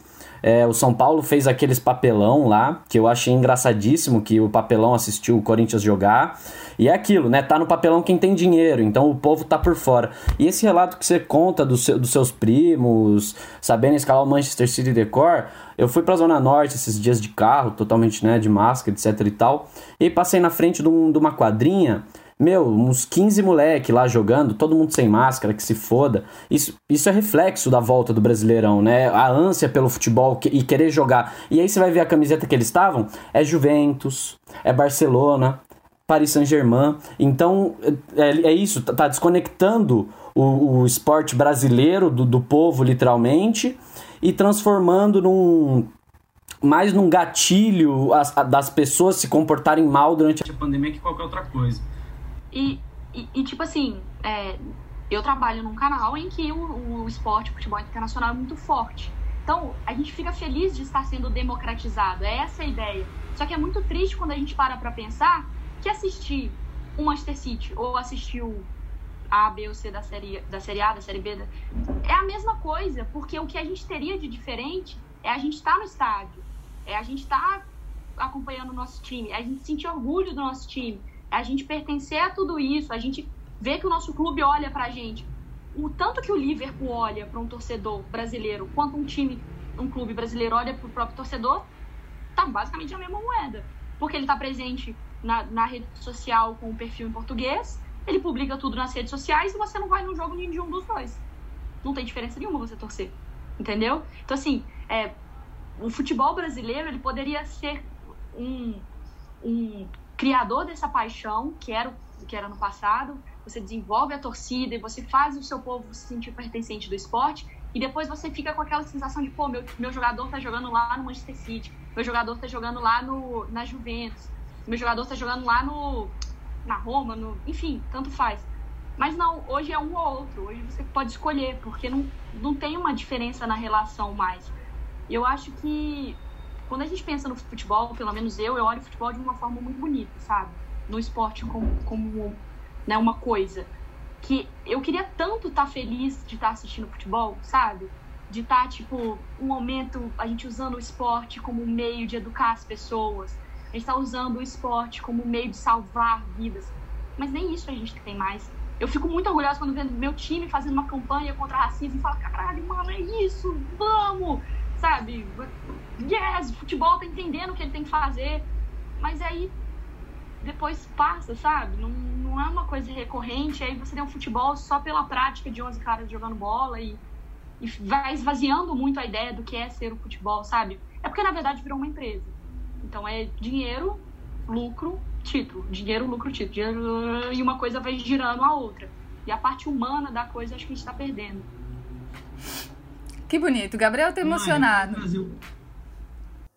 É, o São Paulo fez aqueles papelão lá, que eu achei engraçadíssimo que o papelão assistiu o Corinthians jogar. E é aquilo, né? Tá no papelão quem tem dinheiro, então o povo tá por fora. E esse relato que você conta do seu, dos seus primos, sabendo escalar o Manchester City Decor, eu fui pra Zona Norte esses dias de carro, totalmente, né, de máscara, etc e tal, e passei na frente de, um, de uma quadrinha meu, uns 15 moleque lá jogando, todo mundo sem máscara, que se foda. Isso, isso é reflexo da volta do Brasileirão, né? A ânsia pelo futebol e querer jogar. E aí você vai ver a camiseta que eles estavam, é Juventus, é Barcelona, Paris Saint-Germain. Então, é, é, isso, tá, tá desconectando o, o esporte brasileiro do, do povo, literalmente, e transformando num mais num gatilho as, das pessoas se comportarem mal durante a pandemia que qualquer outra coisa. E, e, tipo assim, é, eu trabalho num canal em que o, o esporte, o futebol internacional é muito forte. Então, a gente fica feliz de estar sendo democratizado, é essa a ideia. Só que é muito triste quando a gente para pra pensar que assistir o Manchester City ou assistir o A, B ou C da série, da série A, da série B, da... é a mesma coisa, porque o que a gente teria de diferente é a gente estar tá no estádio, é a gente estar tá acompanhando o nosso time, é a gente sentir orgulho do nosso time, a gente pertencer a tudo isso, a gente ver que o nosso clube olha pra gente. O tanto que o Liverpool olha para um torcedor brasileiro, quanto um time, um clube brasileiro olha para o próprio torcedor, tá basicamente a mesma moeda. Porque ele está presente na, na, rede social com o perfil em português, ele publica tudo nas redes sociais e você não vai no jogo de um dos dois. Não tem diferença nenhuma você torcer. Entendeu? Então, assim, é, o futebol brasileiro ele poderia ser um, um criador dessa paixão, que era, que era no passado, você desenvolve a torcida e você faz o seu povo se sentir pertencente do esporte, e depois você fica com aquela sensação de, pô, meu, meu jogador tá jogando lá no Manchester City, meu jogador tá jogando lá no, na Juventus, meu jogador tá jogando lá no na Roma, no, enfim, tanto faz. Mas não, hoje é um ou outro, hoje você pode escolher, porque não, não tem uma diferença na relação mais. Eu acho que quando a gente pensa no futebol, pelo menos eu, eu olho o futebol de uma forma muito bonita, sabe? No esporte como, como né, uma coisa. Que eu queria tanto estar tá feliz de estar tá assistindo futebol, sabe? De estar, tá, tipo, um momento, a gente usando o esporte como meio de educar as pessoas. A gente está usando o esporte como meio de salvar vidas. Mas nem isso a gente tem mais. Eu fico muito orgulhosa quando vendo meu time fazendo uma campanha contra racismo e falo, caralho, mano, é isso, vamos! sabe? Yes, futebol tá entendendo o que ele tem que fazer. Mas aí depois passa, sabe? Não, não é uma coisa recorrente. Aí você tem um futebol só pela prática de 11 caras jogando bola e, e vai esvaziando muito a ideia do que é ser o futebol, sabe? É porque na verdade virou uma empresa. Então é dinheiro, lucro, título. Dinheiro, lucro, título. Dinheiro, e uma coisa vai girando a outra. E a parte humana da coisa acho que a gente está perdendo. Que bonito. Gabriel tá emocionado.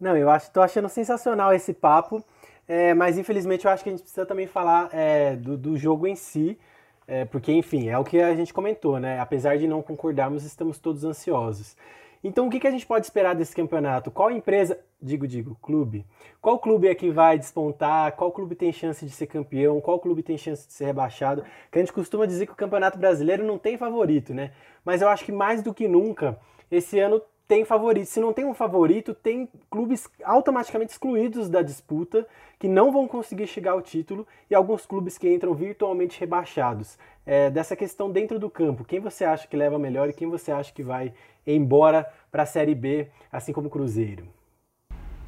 Não, eu acho, tô achando sensacional esse papo. É, mas infelizmente eu acho que a gente precisa também falar é, do, do, jogo em si, é, porque enfim, é o que a gente comentou, né? Apesar de não concordarmos, estamos todos ansiosos. Então, o que, que a gente pode esperar desse campeonato? Qual empresa, digo, digo, clube, qual clube é que vai despontar? Qual clube tem chance de ser campeão? Qual clube tem chance de ser rebaixado? Que a gente costuma dizer que o Campeonato Brasileiro não tem favorito, né? Mas eu acho que mais do que nunca, esse ano tem favorito. Se não tem um favorito, tem clubes automaticamente excluídos da disputa, que não vão conseguir chegar ao título, e alguns clubes que entram virtualmente rebaixados. É, dessa questão dentro do campo, quem você acha que leva melhor e quem você acha que vai embora para a Série B, assim como o Cruzeiro?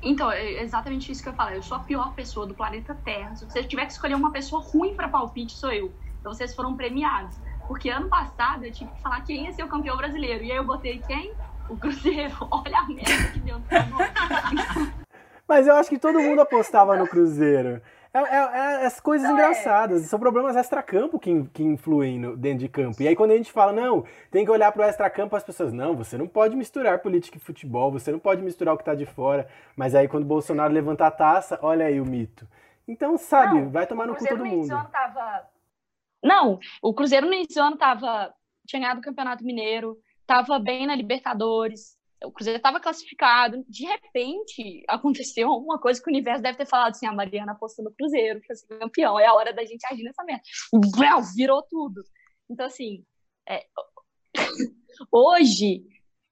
Então, é exatamente isso que eu falei. Eu sou a pior pessoa do planeta Terra. Se você tiver que escolher uma pessoa ruim para palpite, sou eu. Então, vocês foram premiados. Porque ano passado eu tive que falar quem ia ser o campeão brasileiro. E aí eu botei quem? O Cruzeiro. Olha a merda que deu no Mas eu acho que todo mundo apostava no Cruzeiro. É, é, é as coisas não, é. engraçadas, é. são problemas extra-campo que, que influem no, dentro de campo. E aí, quando a gente fala, não, tem que olhar para o extra-campo, as pessoas, não, você não pode misturar política e futebol, você não pode misturar o que está de fora. Mas aí, quando o Bolsonaro levanta a taça, olha aí o mito. Então, sabe, não, vai tomar no cu todo mundo. Tava... Não, o Cruzeiro no início do ano tava... tinha ganhado o Campeonato Mineiro, estava bem na Libertadores, o Cruzeiro estava classificado. De repente, aconteceu uma coisa que o universo deve ter falado assim: a Mariana apostou no Cruzeiro para ser campeão, é a hora da gente agir nessa merda. Virou tudo. Então, assim, é... hoje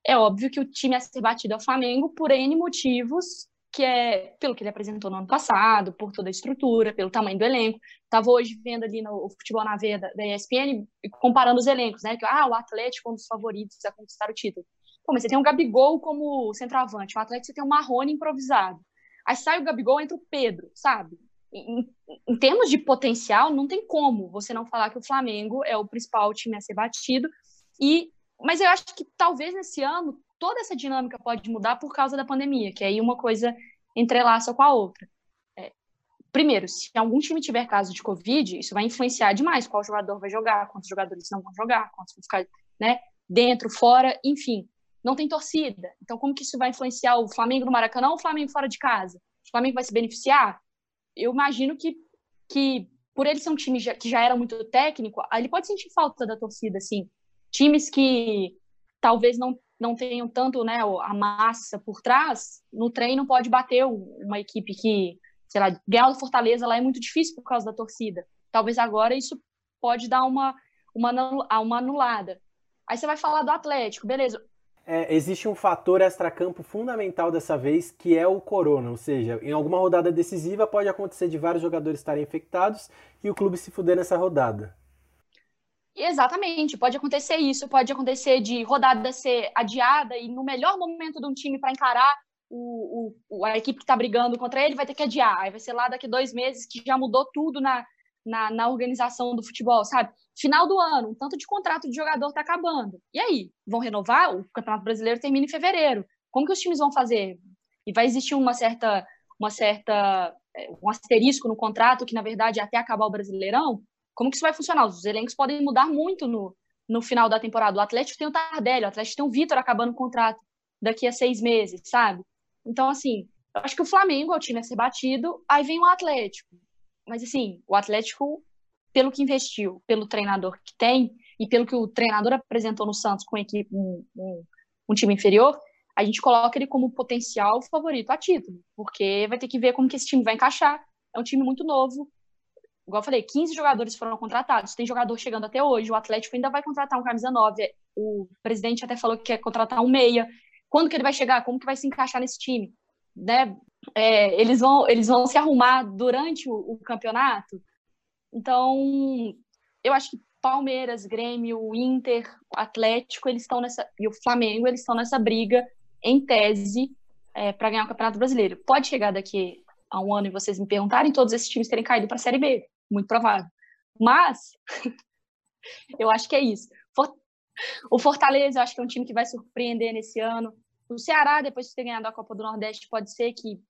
é óbvio que o time a ser batido é o Flamengo por N motivos, que é pelo que ele apresentou no ano passado, por toda a estrutura, pelo tamanho do elenco. Estava hoje vendo ali no Futebol na Veia da, da ESPN, comparando os elencos, né? Que, ah, o Atlético é um dos favoritos a conquistar o título. Pô, mas você tem um Gabigol como centroavante, o Atlético você tem um Marrone improvisado. Aí sai o Gabigol, entra o Pedro, sabe? Em, em, termos de potencial, não tem como você não falar que o Flamengo é o principal time a ser batido. E, mas eu acho que talvez nesse ano toda essa dinâmica pode mudar por causa da pandemia, que aí uma coisa entrelaça com a outra. É, primeiro, se algum time tiver caso de Covid, isso vai influenciar demais qual jogador vai jogar, quantos jogadores não vão jogar, quantos vão ficar né, dentro, fora, enfim. Não tem torcida. Então, como que isso vai influenciar o Flamengo no Maracanã ou o Flamengo fora de casa? O Flamengo vai se beneficiar? Eu imagino que, que por ele ser um time que já era muito técnico, ele pode sentir falta da torcida, assim. Times que talvez não não tenham tanto né, a massa por trás, no treino pode bater uma equipe que, sei lá, ganhar do Fortaleza lá é muito difícil por causa da torcida. Talvez agora isso pode dar uma, uma, uma anulada. Aí você vai falar do Atlético, beleza. É, existe um fator extracampo fundamental dessa vez, que é o corona, ou seja, em alguma rodada decisiva pode acontecer de vários jogadores estarem infectados e o clube se fuder nessa rodada. Exatamente, pode acontecer isso, pode acontecer de rodada ser adiada e no melhor momento de um time para encarar o, o, a equipe que está brigando contra ele vai ter que adiar. Aí vai ser lá daqui dois meses que já mudou tudo na, na, na organização do futebol, sabe? Final do ano, um tanto de contrato de jogador está acabando. E aí? Vão renovar? O Campeonato Brasileiro termina em fevereiro. Como que os times vão fazer? E vai existir uma certa, uma certa é, um asterisco no contrato que, na verdade, é até acabar o Brasileirão, como que isso vai funcionar? Os elencos podem mudar muito no, no final da temporada. O Atlético tem o Tardelli, o Atlético tem o Vitor acabando o contrato daqui a seis meses, sabe? Então, assim, eu acho que o Flamengo é o time a ser batido, aí vem o Atlético. Mas, assim, o Atlético, pelo que investiu, pelo treinador que tem, e pelo que o treinador apresentou no Santos com equipe, um, um, um time inferior, a gente coloca ele como potencial favorito a título, porque vai ter que ver como que esse time vai encaixar. É um time muito novo, igual eu falei, 15 jogadores foram contratados, tem jogador chegando até hoje, o Atlético ainda vai contratar um camisa 9, o presidente até falou que quer contratar um meia, quando que ele vai chegar, como que vai se encaixar nesse time, né? É, eles, vão, eles vão se arrumar durante o, o campeonato, então eu acho que Palmeiras, Grêmio, Inter, Atlético, eles estão nessa, e o Flamengo, eles estão nessa briga, em tese, é, para ganhar o Campeonato Brasileiro. Pode chegar daqui a um ano e vocês me perguntarem, todos esses times terem caído para a Série B muito provável. Mas eu acho que é isso. O Fortaleza, eu acho que é um time que vai surpreender nesse ano. O Ceará, depois de ter ganhado a Copa do Nordeste, pode ser que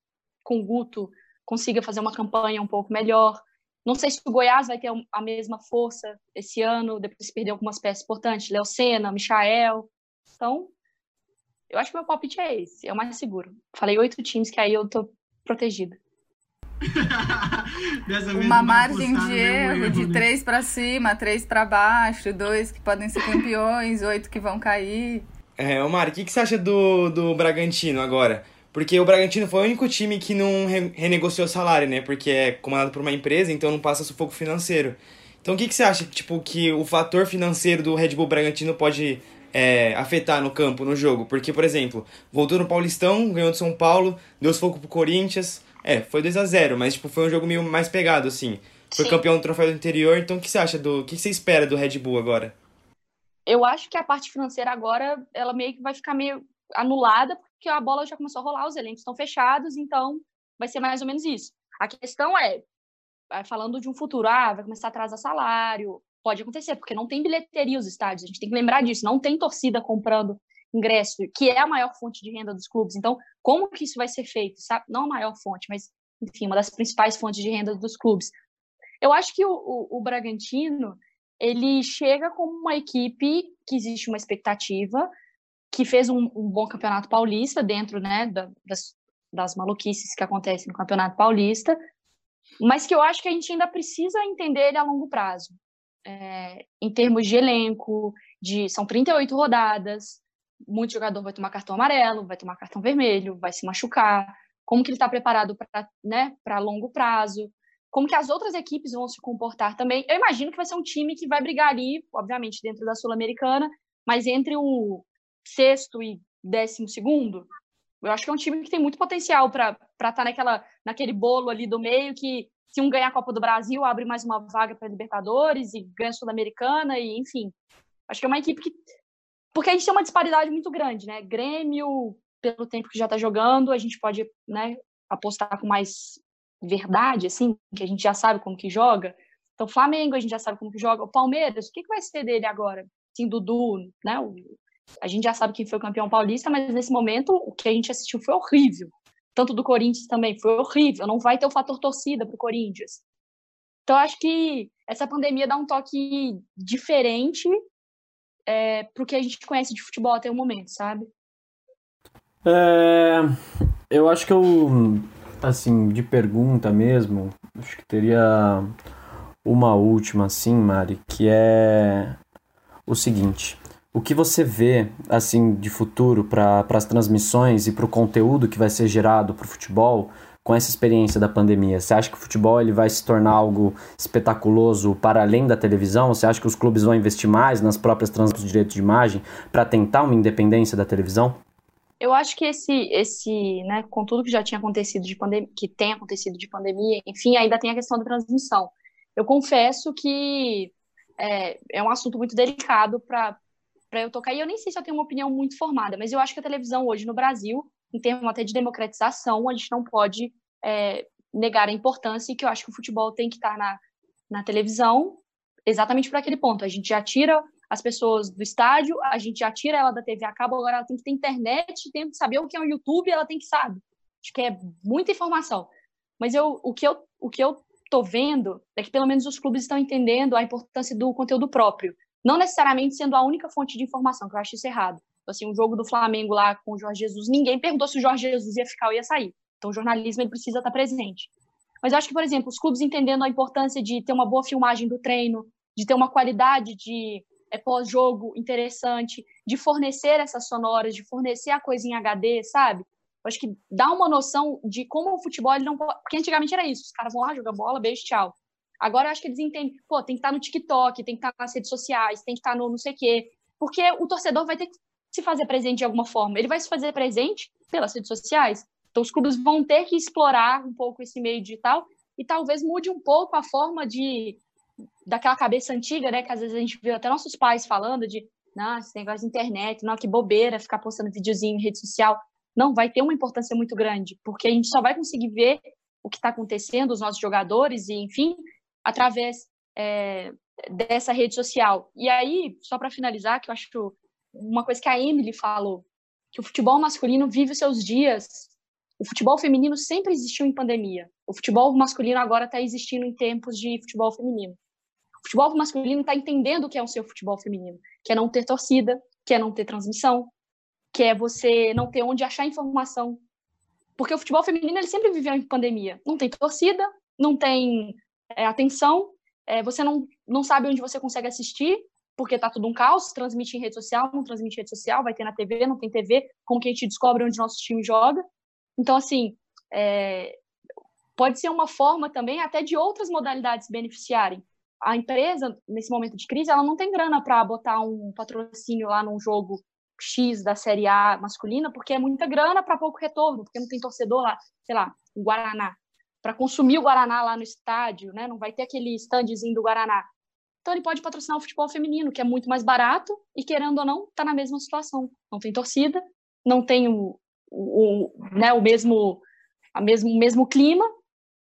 com o Guto consiga fazer uma campanha um pouco melhor. Não sei se o Goiás vai ter a mesma força esse ano, depois de perder algumas peças importantes, Léo Senna, Michael. Então, eu acho que meu palpite é esse, é o mais seguro. Falei oito times que aí eu tô protegida. Uma margem de erro, erro de né? três para cima, três para baixo, dois que podem ser campeões, oito que vão cair. É, Omar, o que, que você acha do, do Bragantino agora? Porque o Bragantino foi o único time que não re renegociou salário, né? Porque é comandado por uma empresa, então não passa sufoco financeiro. Então o que, que você acha, tipo, que o fator financeiro do Red Bull Bragantino pode é, afetar no campo, no jogo? Porque, por exemplo, voltou no Paulistão, ganhou de São Paulo, deu foco pro Corinthians. É, foi 2 a 0 mas tipo, foi um jogo meio mais pegado, assim. Foi Sim. campeão do troféu do interior, então o que você acha do. O que você espera do Red Bull agora? eu acho que a parte financeira agora, ela meio que vai ficar meio anulada, porque a bola já começou a rolar, os elencos estão fechados, então vai ser mais ou menos isso. A questão é, falando de um futuro, ah, vai começar a atrasar salário, pode acontecer, porque não tem bilheteria os estádios, a gente tem que lembrar disso, não tem torcida comprando ingresso, que é a maior fonte de renda dos clubes. Então, como que isso vai ser feito? Sabe? Não a maior fonte, mas, enfim, uma das principais fontes de renda dos clubes. Eu acho que o, o, o Bragantino, ele chega como uma equipe que existe uma expectativa, que fez um, um bom campeonato paulista dentro né, da, das, das maluquices que acontecem no campeonato paulista, mas que eu acho que a gente ainda precisa entender ele a longo prazo. É, em termos de elenco, de são 38 rodadas, muito jogador vai tomar cartão amarelo, vai tomar cartão vermelho, vai se machucar, como que ele está preparado para né, longo prazo, como que as outras equipes vão se comportar também. Eu imagino que vai ser um time que vai brigar ali, obviamente, dentro da Sul-Americana, mas entre o sexto e décimo segundo, eu acho que é um time que tem muito potencial para estar tá naquela, naquele bolo ali do meio que se um ganhar a Copa do Brasil, abre mais uma vaga para Libertadores e ganha Sul-Americana e enfim. Acho que é uma equipe que porque a gente tem uma disparidade muito grande, né? Grêmio, pelo tempo que já está jogando, a gente pode, né, apostar com mais verdade, assim, que a gente já sabe como que joga. Então, Flamengo, a gente já sabe como que joga. O Palmeiras, o que, que vai ser dele agora? Sim, Dudu, né? O, a gente já sabe quem foi o campeão paulista, mas nesse momento o que a gente assistiu foi horrível. Tanto do Corinthians também, foi horrível. Não vai ter o fator torcida para o Corinthians. Então, acho que essa pandemia dá um toque diferente é, para o que a gente conhece de futebol até o momento, sabe? É, eu acho que eu assim, de pergunta mesmo, acho que teria uma última, assim, Mari, que é o seguinte: o que você vê, assim, de futuro para as transmissões e para o conteúdo que vai ser gerado para o futebol com essa experiência da pandemia? Você acha que o futebol ele vai se tornar algo espetaculoso para além da televisão? Você acha que os clubes vão investir mais nas próprias transmissões de direitos de imagem para tentar uma independência da televisão? eu acho que esse, esse, né, com tudo que já tinha acontecido de pandemia, que tem acontecido de pandemia, enfim, ainda tem a questão da transmissão. Eu confesso que é, é um assunto muito delicado para eu tocar, e eu nem sei se eu tenho uma opinião muito formada, mas eu acho que a televisão hoje no Brasil, em termos até de democratização, a gente não pode é, negar a importância e que eu acho que o futebol tem que estar na, na televisão exatamente por aquele ponto. A gente já tira as pessoas do estádio, a gente já tira ela da TV a cabo, agora ela tem que ter internet, tem que saber o que é um YouTube, ela tem que saber. Acho que é muita informação. Mas eu, o que eu, o que eu tô vendo é que pelo menos os clubes estão entendendo a importância do conteúdo próprio, não necessariamente sendo a única fonte de informação, que eu acho isso errado. Assim, o jogo do Flamengo lá com o Jorge Jesus, ninguém perguntou se o Jorge Jesus ia ficar ou ia sair. Então, o jornalismo ele precisa estar presente. Mas eu acho que, por exemplo, os clubes entendendo a importância de ter uma boa filmagem do treino, de ter uma qualidade de é, pós-jogo interessante, de fornecer essas sonoras, de fornecer a coisa em HD, sabe? Eu acho que dá uma noção de como o futebol não pode. Porque antigamente era isso, os caras vão lá, jogam bola, beijo, tchau. Agora eu acho que eles entendem, pô, tem que estar no TikTok, tem que estar nas redes sociais, tem que estar no não sei o quê. Porque o torcedor vai ter que se fazer presente de alguma forma. Ele vai se fazer presente pelas redes sociais. Então os clubes vão ter que explorar um pouco esse meio digital e talvez mude um pouco a forma de daquela cabeça antiga, né? Que às vezes a gente viu até nossos pais falando de, esse negócio de internet, não, que bobeira ficar postando videozinho em rede social. Não, vai ter uma importância muito grande, porque a gente só vai conseguir ver o que está acontecendo, os nossos jogadores, e enfim, através é, dessa rede social. E aí, só para finalizar, que eu acho uma coisa que a Emily falou, que o futebol masculino vive os seus dias. O futebol feminino sempre existiu em pandemia. O futebol masculino agora está existindo em tempos de futebol feminino. O futebol masculino está entendendo o que é o seu futebol feminino, que é não ter torcida, que é não ter transmissão, que é você não ter onde achar informação. Porque o futebol feminino ele sempre viveu em pandemia. Não tem torcida, não tem é, atenção, é, você não, não sabe onde você consegue assistir, porque tá tudo um caos, transmite em rede social, não transmite em rede social, vai ter na TV, não tem TV, como que a gente descobre onde nosso time joga. Então, assim, é, pode ser uma forma também até de outras modalidades beneficiarem. A empresa, nesse momento de crise, ela não tem grana para botar um patrocínio lá num jogo X da Série A masculina, porque é muita grana para pouco retorno, porque não tem torcedor lá, sei lá, o Guaraná, para consumir o Guaraná lá no estádio, né? Não vai ter aquele standzinho do Guaraná. Então ele pode patrocinar o futebol feminino, que é muito mais barato e querendo ou não, está na mesma situação. Não tem torcida, não tem o, o, o né, o mesmo a mesmo mesmo clima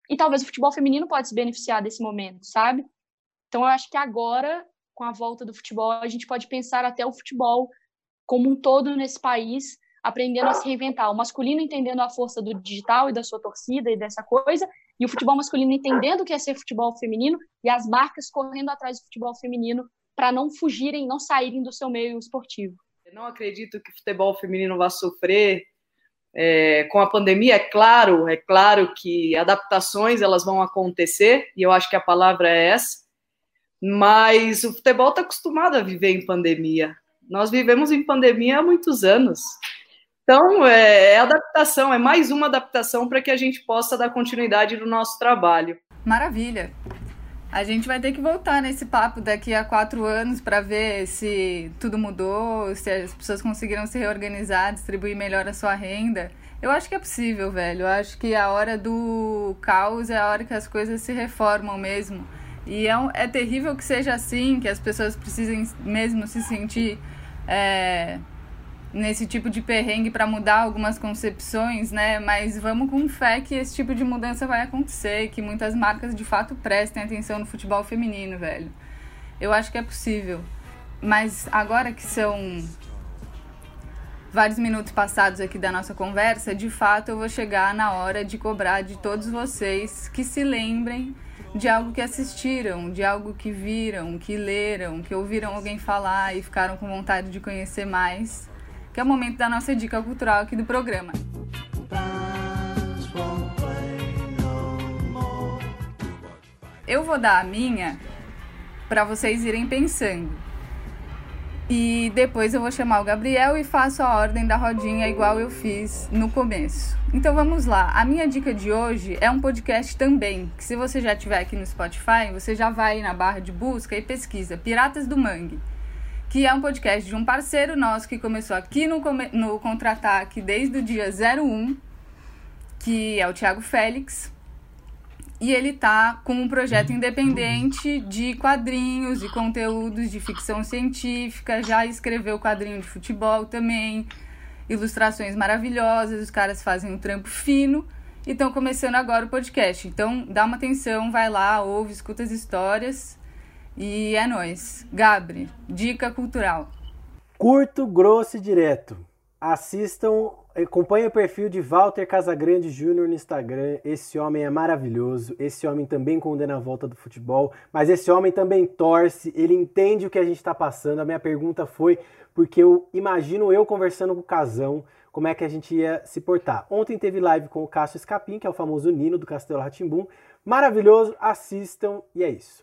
e talvez o futebol feminino pode se beneficiar desse momento, sabe? Então eu acho que agora com a volta do futebol a gente pode pensar até o futebol como um todo nesse país, aprendendo a se reinventar. O masculino entendendo a força do digital e da sua torcida e dessa coisa, e o futebol masculino entendendo o que é ser futebol feminino, e as marcas correndo atrás do futebol feminino para não fugirem, não saírem do seu meio esportivo. Eu não acredito que o futebol feminino vá sofrer é, com a pandemia. É claro, é claro que adaptações elas vão acontecer, e eu acho que a palavra é essa. Mas o futebol está acostumado a viver em pandemia. Nós vivemos em pandemia há muitos anos. Então, é, é adaptação, é mais uma adaptação para que a gente possa dar continuidade no nosso trabalho. Maravilha! A gente vai ter que voltar nesse papo daqui a quatro anos para ver se tudo mudou, se as pessoas conseguiram se reorganizar, distribuir melhor a sua renda. Eu acho que é possível, velho. Eu acho que a hora do caos é a hora que as coisas se reformam mesmo. E é, um, é terrível que seja assim, que as pessoas precisem mesmo se sentir é, nesse tipo de perrengue para mudar algumas concepções, né? Mas vamos com fé que esse tipo de mudança vai acontecer, que muitas marcas de fato prestem atenção no futebol feminino, velho. Eu acho que é possível. Mas agora que são vários minutos passados aqui da nossa conversa, de fato eu vou chegar na hora de cobrar de todos vocês que se lembrem de algo que assistiram, de algo que viram, que leram, que ouviram alguém falar e ficaram com vontade de conhecer mais, que é o momento da nossa dica cultural aqui do programa. Eu vou dar a minha para vocês irem pensando. E depois eu vou chamar o Gabriel e faço a ordem da rodinha igual eu fiz no começo. Então vamos lá. A minha dica de hoje é um podcast também, que se você já estiver aqui no Spotify, você já vai na barra de busca e pesquisa Piratas do Mangue, que é um podcast de um parceiro nosso que começou aqui no, no Contra-Ataque desde o dia 01, que é o Thiago Félix. E ele tá com um projeto independente de quadrinhos e conteúdos de ficção científica, já escreveu quadrinho de futebol também, ilustrações maravilhosas, os caras fazem um trampo fino e estão começando agora o podcast. Então, dá uma atenção, vai lá, ouve, escuta as histórias e é nós. Gabri, dica cultural. Curto, grosso e direto. Assistam Acompanhe o perfil de Walter Casagrande Júnior no Instagram. Esse homem é maravilhoso. Esse homem também condena a volta do futebol, mas esse homem também torce. Ele entende o que a gente está passando. A minha pergunta foi porque eu imagino eu conversando com o Casão como é que a gente ia se portar. Ontem teve live com o Cássio Escapim, que é o famoso Nino do Castelo Ratimbum. Maravilhoso, assistam e é isso.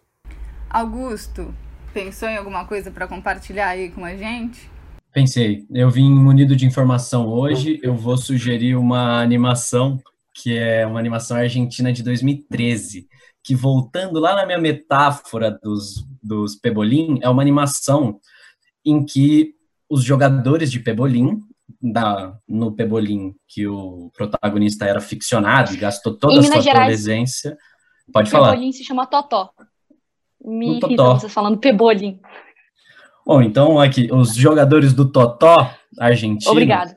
Augusto, pensou em alguma coisa para compartilhar aí com a gente? Pensei, eu vim munido de informação hoje, eu vou sugerir uma animação que é uma animação argentina de 2013, que voltando lá na minha metáfora dos, dos Pebolim, é uma animação em que os jogadores de Pebolim, da, no Pebolim, que o protagonista era ficcionado e gastou toda a sua Gerais, adolescência. Pode falar. Pebolim se chama Totó. Me irrita você falando Pebolim. Bom, então aqui, os jogadores do Totó argentino. Obrigado.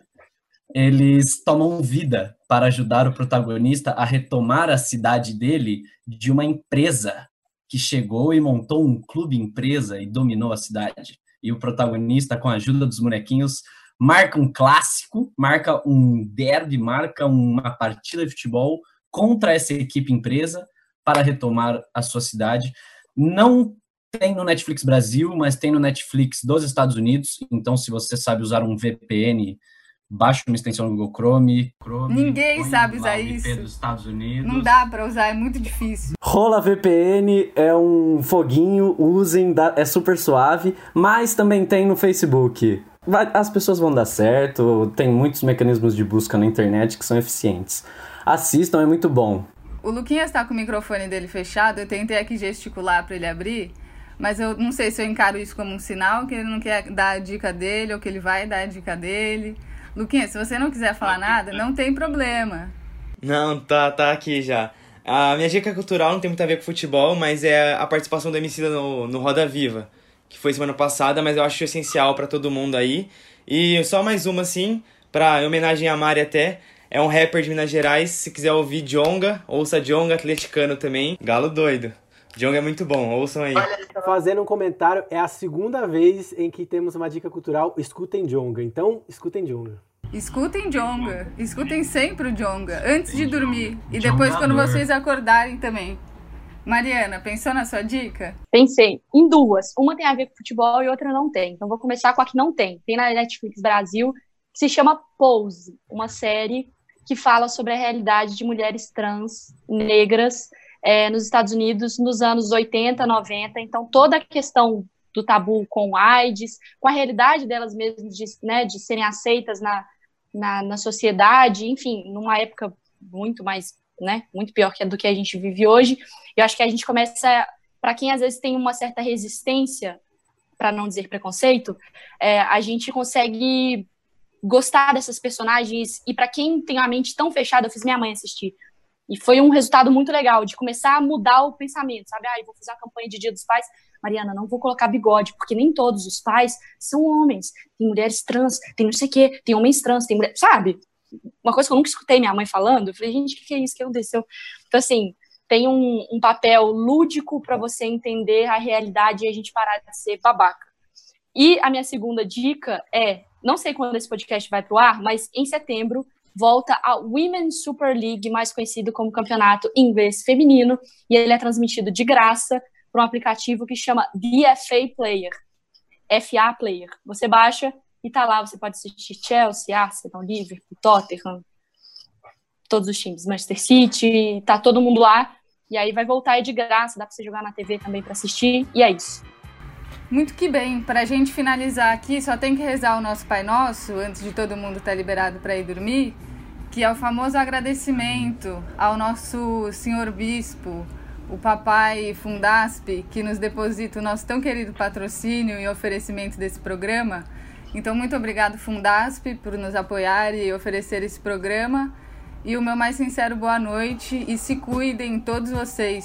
Eles tomam vida para ajudar o protagonista a retomar a cidade dele de uma empresa que chegou e montou um clube empresa e dominou a cidade. E o protagonista, com a ajuda dos bonequinhos, marca um clássico, marca um derby, marca uma partida de futebol contra essa equipe empresa para retomar a sua cidade. Não tem no Netflix Brasil, mas tem no Netflix dos Estados Unidos. Então, se você sabe usar um VPN, baixa uma extensão no Google Chrome. Chrome Ninguém sabe usar isso. dos Estados Unidos. Não dá para usar, é muito difícil. Rola VPN é um foguinho, usem, é super suave, mas também tem no Facebook. As pessoas vão dar certo, tem muitos mecanismos de busca na internet que são eficientes. Assistam, é muito bom. O Luquinhas tá com o microfone dele fechado, eu tentei aqui gesticular para ele abrir, mas eu não sei se eu encaro isso como um sinal que ele não quer dar a dica dele ou que ele vai dar a dica dele. Luquinhas, se você não quiser falar nada, não tem problema. Não, tá, tá aqui já. A minha dica cultural não tem muito a ver com futebol, mas é a participação do Emicida no, no Roda Viva, que foi semana passada, mas eu acho essencial para todo mundo aí. E só mais uma, assim, pra homenagem a Mari até, é um rapper de Minas Gerais. Se quiser ouvir Jonga, ouça Jonga atleticano também. Galo doido. Jonga é muito bom, ouçam aí. Fazendo um comentário, é a segunda vez em que temos uma dica cultural. Escutem Jonga. Então, escutem Jonga. Escutem Jonga. Escutem sempre o Jonga. Antes de dormir. E depois quando vocês acordarem também. Mariana, pensou na sua dica? Pensei em duas. Uma tem a ver com futebol e outra não tem. Então vou começar com a que não tem. Tem na Netflix Brasil, que se chama Pose, uma série que fala sobre a realidade de mulheres trans negras é, nos Estados Unidos nos anos 80, 90. Então, toda a questão do tabu com AIDS, com a realidade delas mesmas de, né, de serem aceitas na, na, na sociedade, enfim, numa época muito mais, né, muito pior do que a gente vive hoje. Eu acho que a gente começa, para quem às vezes tem uma certa resistência, para não dizer preconceito, é, a gente consegue gostar dessas personagens e para quem tem a mente tão fechada, eu fiz minha mãe assistir. E foi um resultado muito legal de começar a mudar o pensamento, sabe? Ah, eu vou fazer uma campanha de Dia dos Pais. Mariana, não vou colocar bigode, porque nem todos os pais são homens. Tem mulheres trans, tem não sei o quê, tem homens trans, tem mulher, sabe? Uma coisa que eu nunca escutei minha mãe falando, eu falei, gente, o que, é isso que aconteceu? Então, assim, tem um, um papel lúdico para você entender a realidade e a gente parar de ser babaca. E a minha segunda dica é não sei quando esse podcast vai para o ar, mas em setembro volta a Women's Super League, mais conhecido como Campeonato Inglês Feminino, e ele é transmitido de graça por um aplicativo que chama The FA Player. FA Player. Você baixa e tá lá, você pode assistir Chelsea, Arsenal, Liverpool, Tottenham, todos os times, Manchester City, tá todo mundo lá. E aí vai voltar é de graça, dá para você jogar na TV também para assistir, e é isso. Muito que bem. Para a gente finalizar aqui, só tem que rezar o nosso Pai Nosso antes de todo mundo estar tá liberado para ir dormir, que é o famoso agradecimento ao nosso Senhor Bispo, o Papai Fundasp, que nos deposita o nosso tão querido patrocínio e oferecimento desse programa. Então, muito obrigado, Fundasp, por nos apoiar e oferecer esse programa. E o meu mais sincero boa noite e se cuidem todos vocês.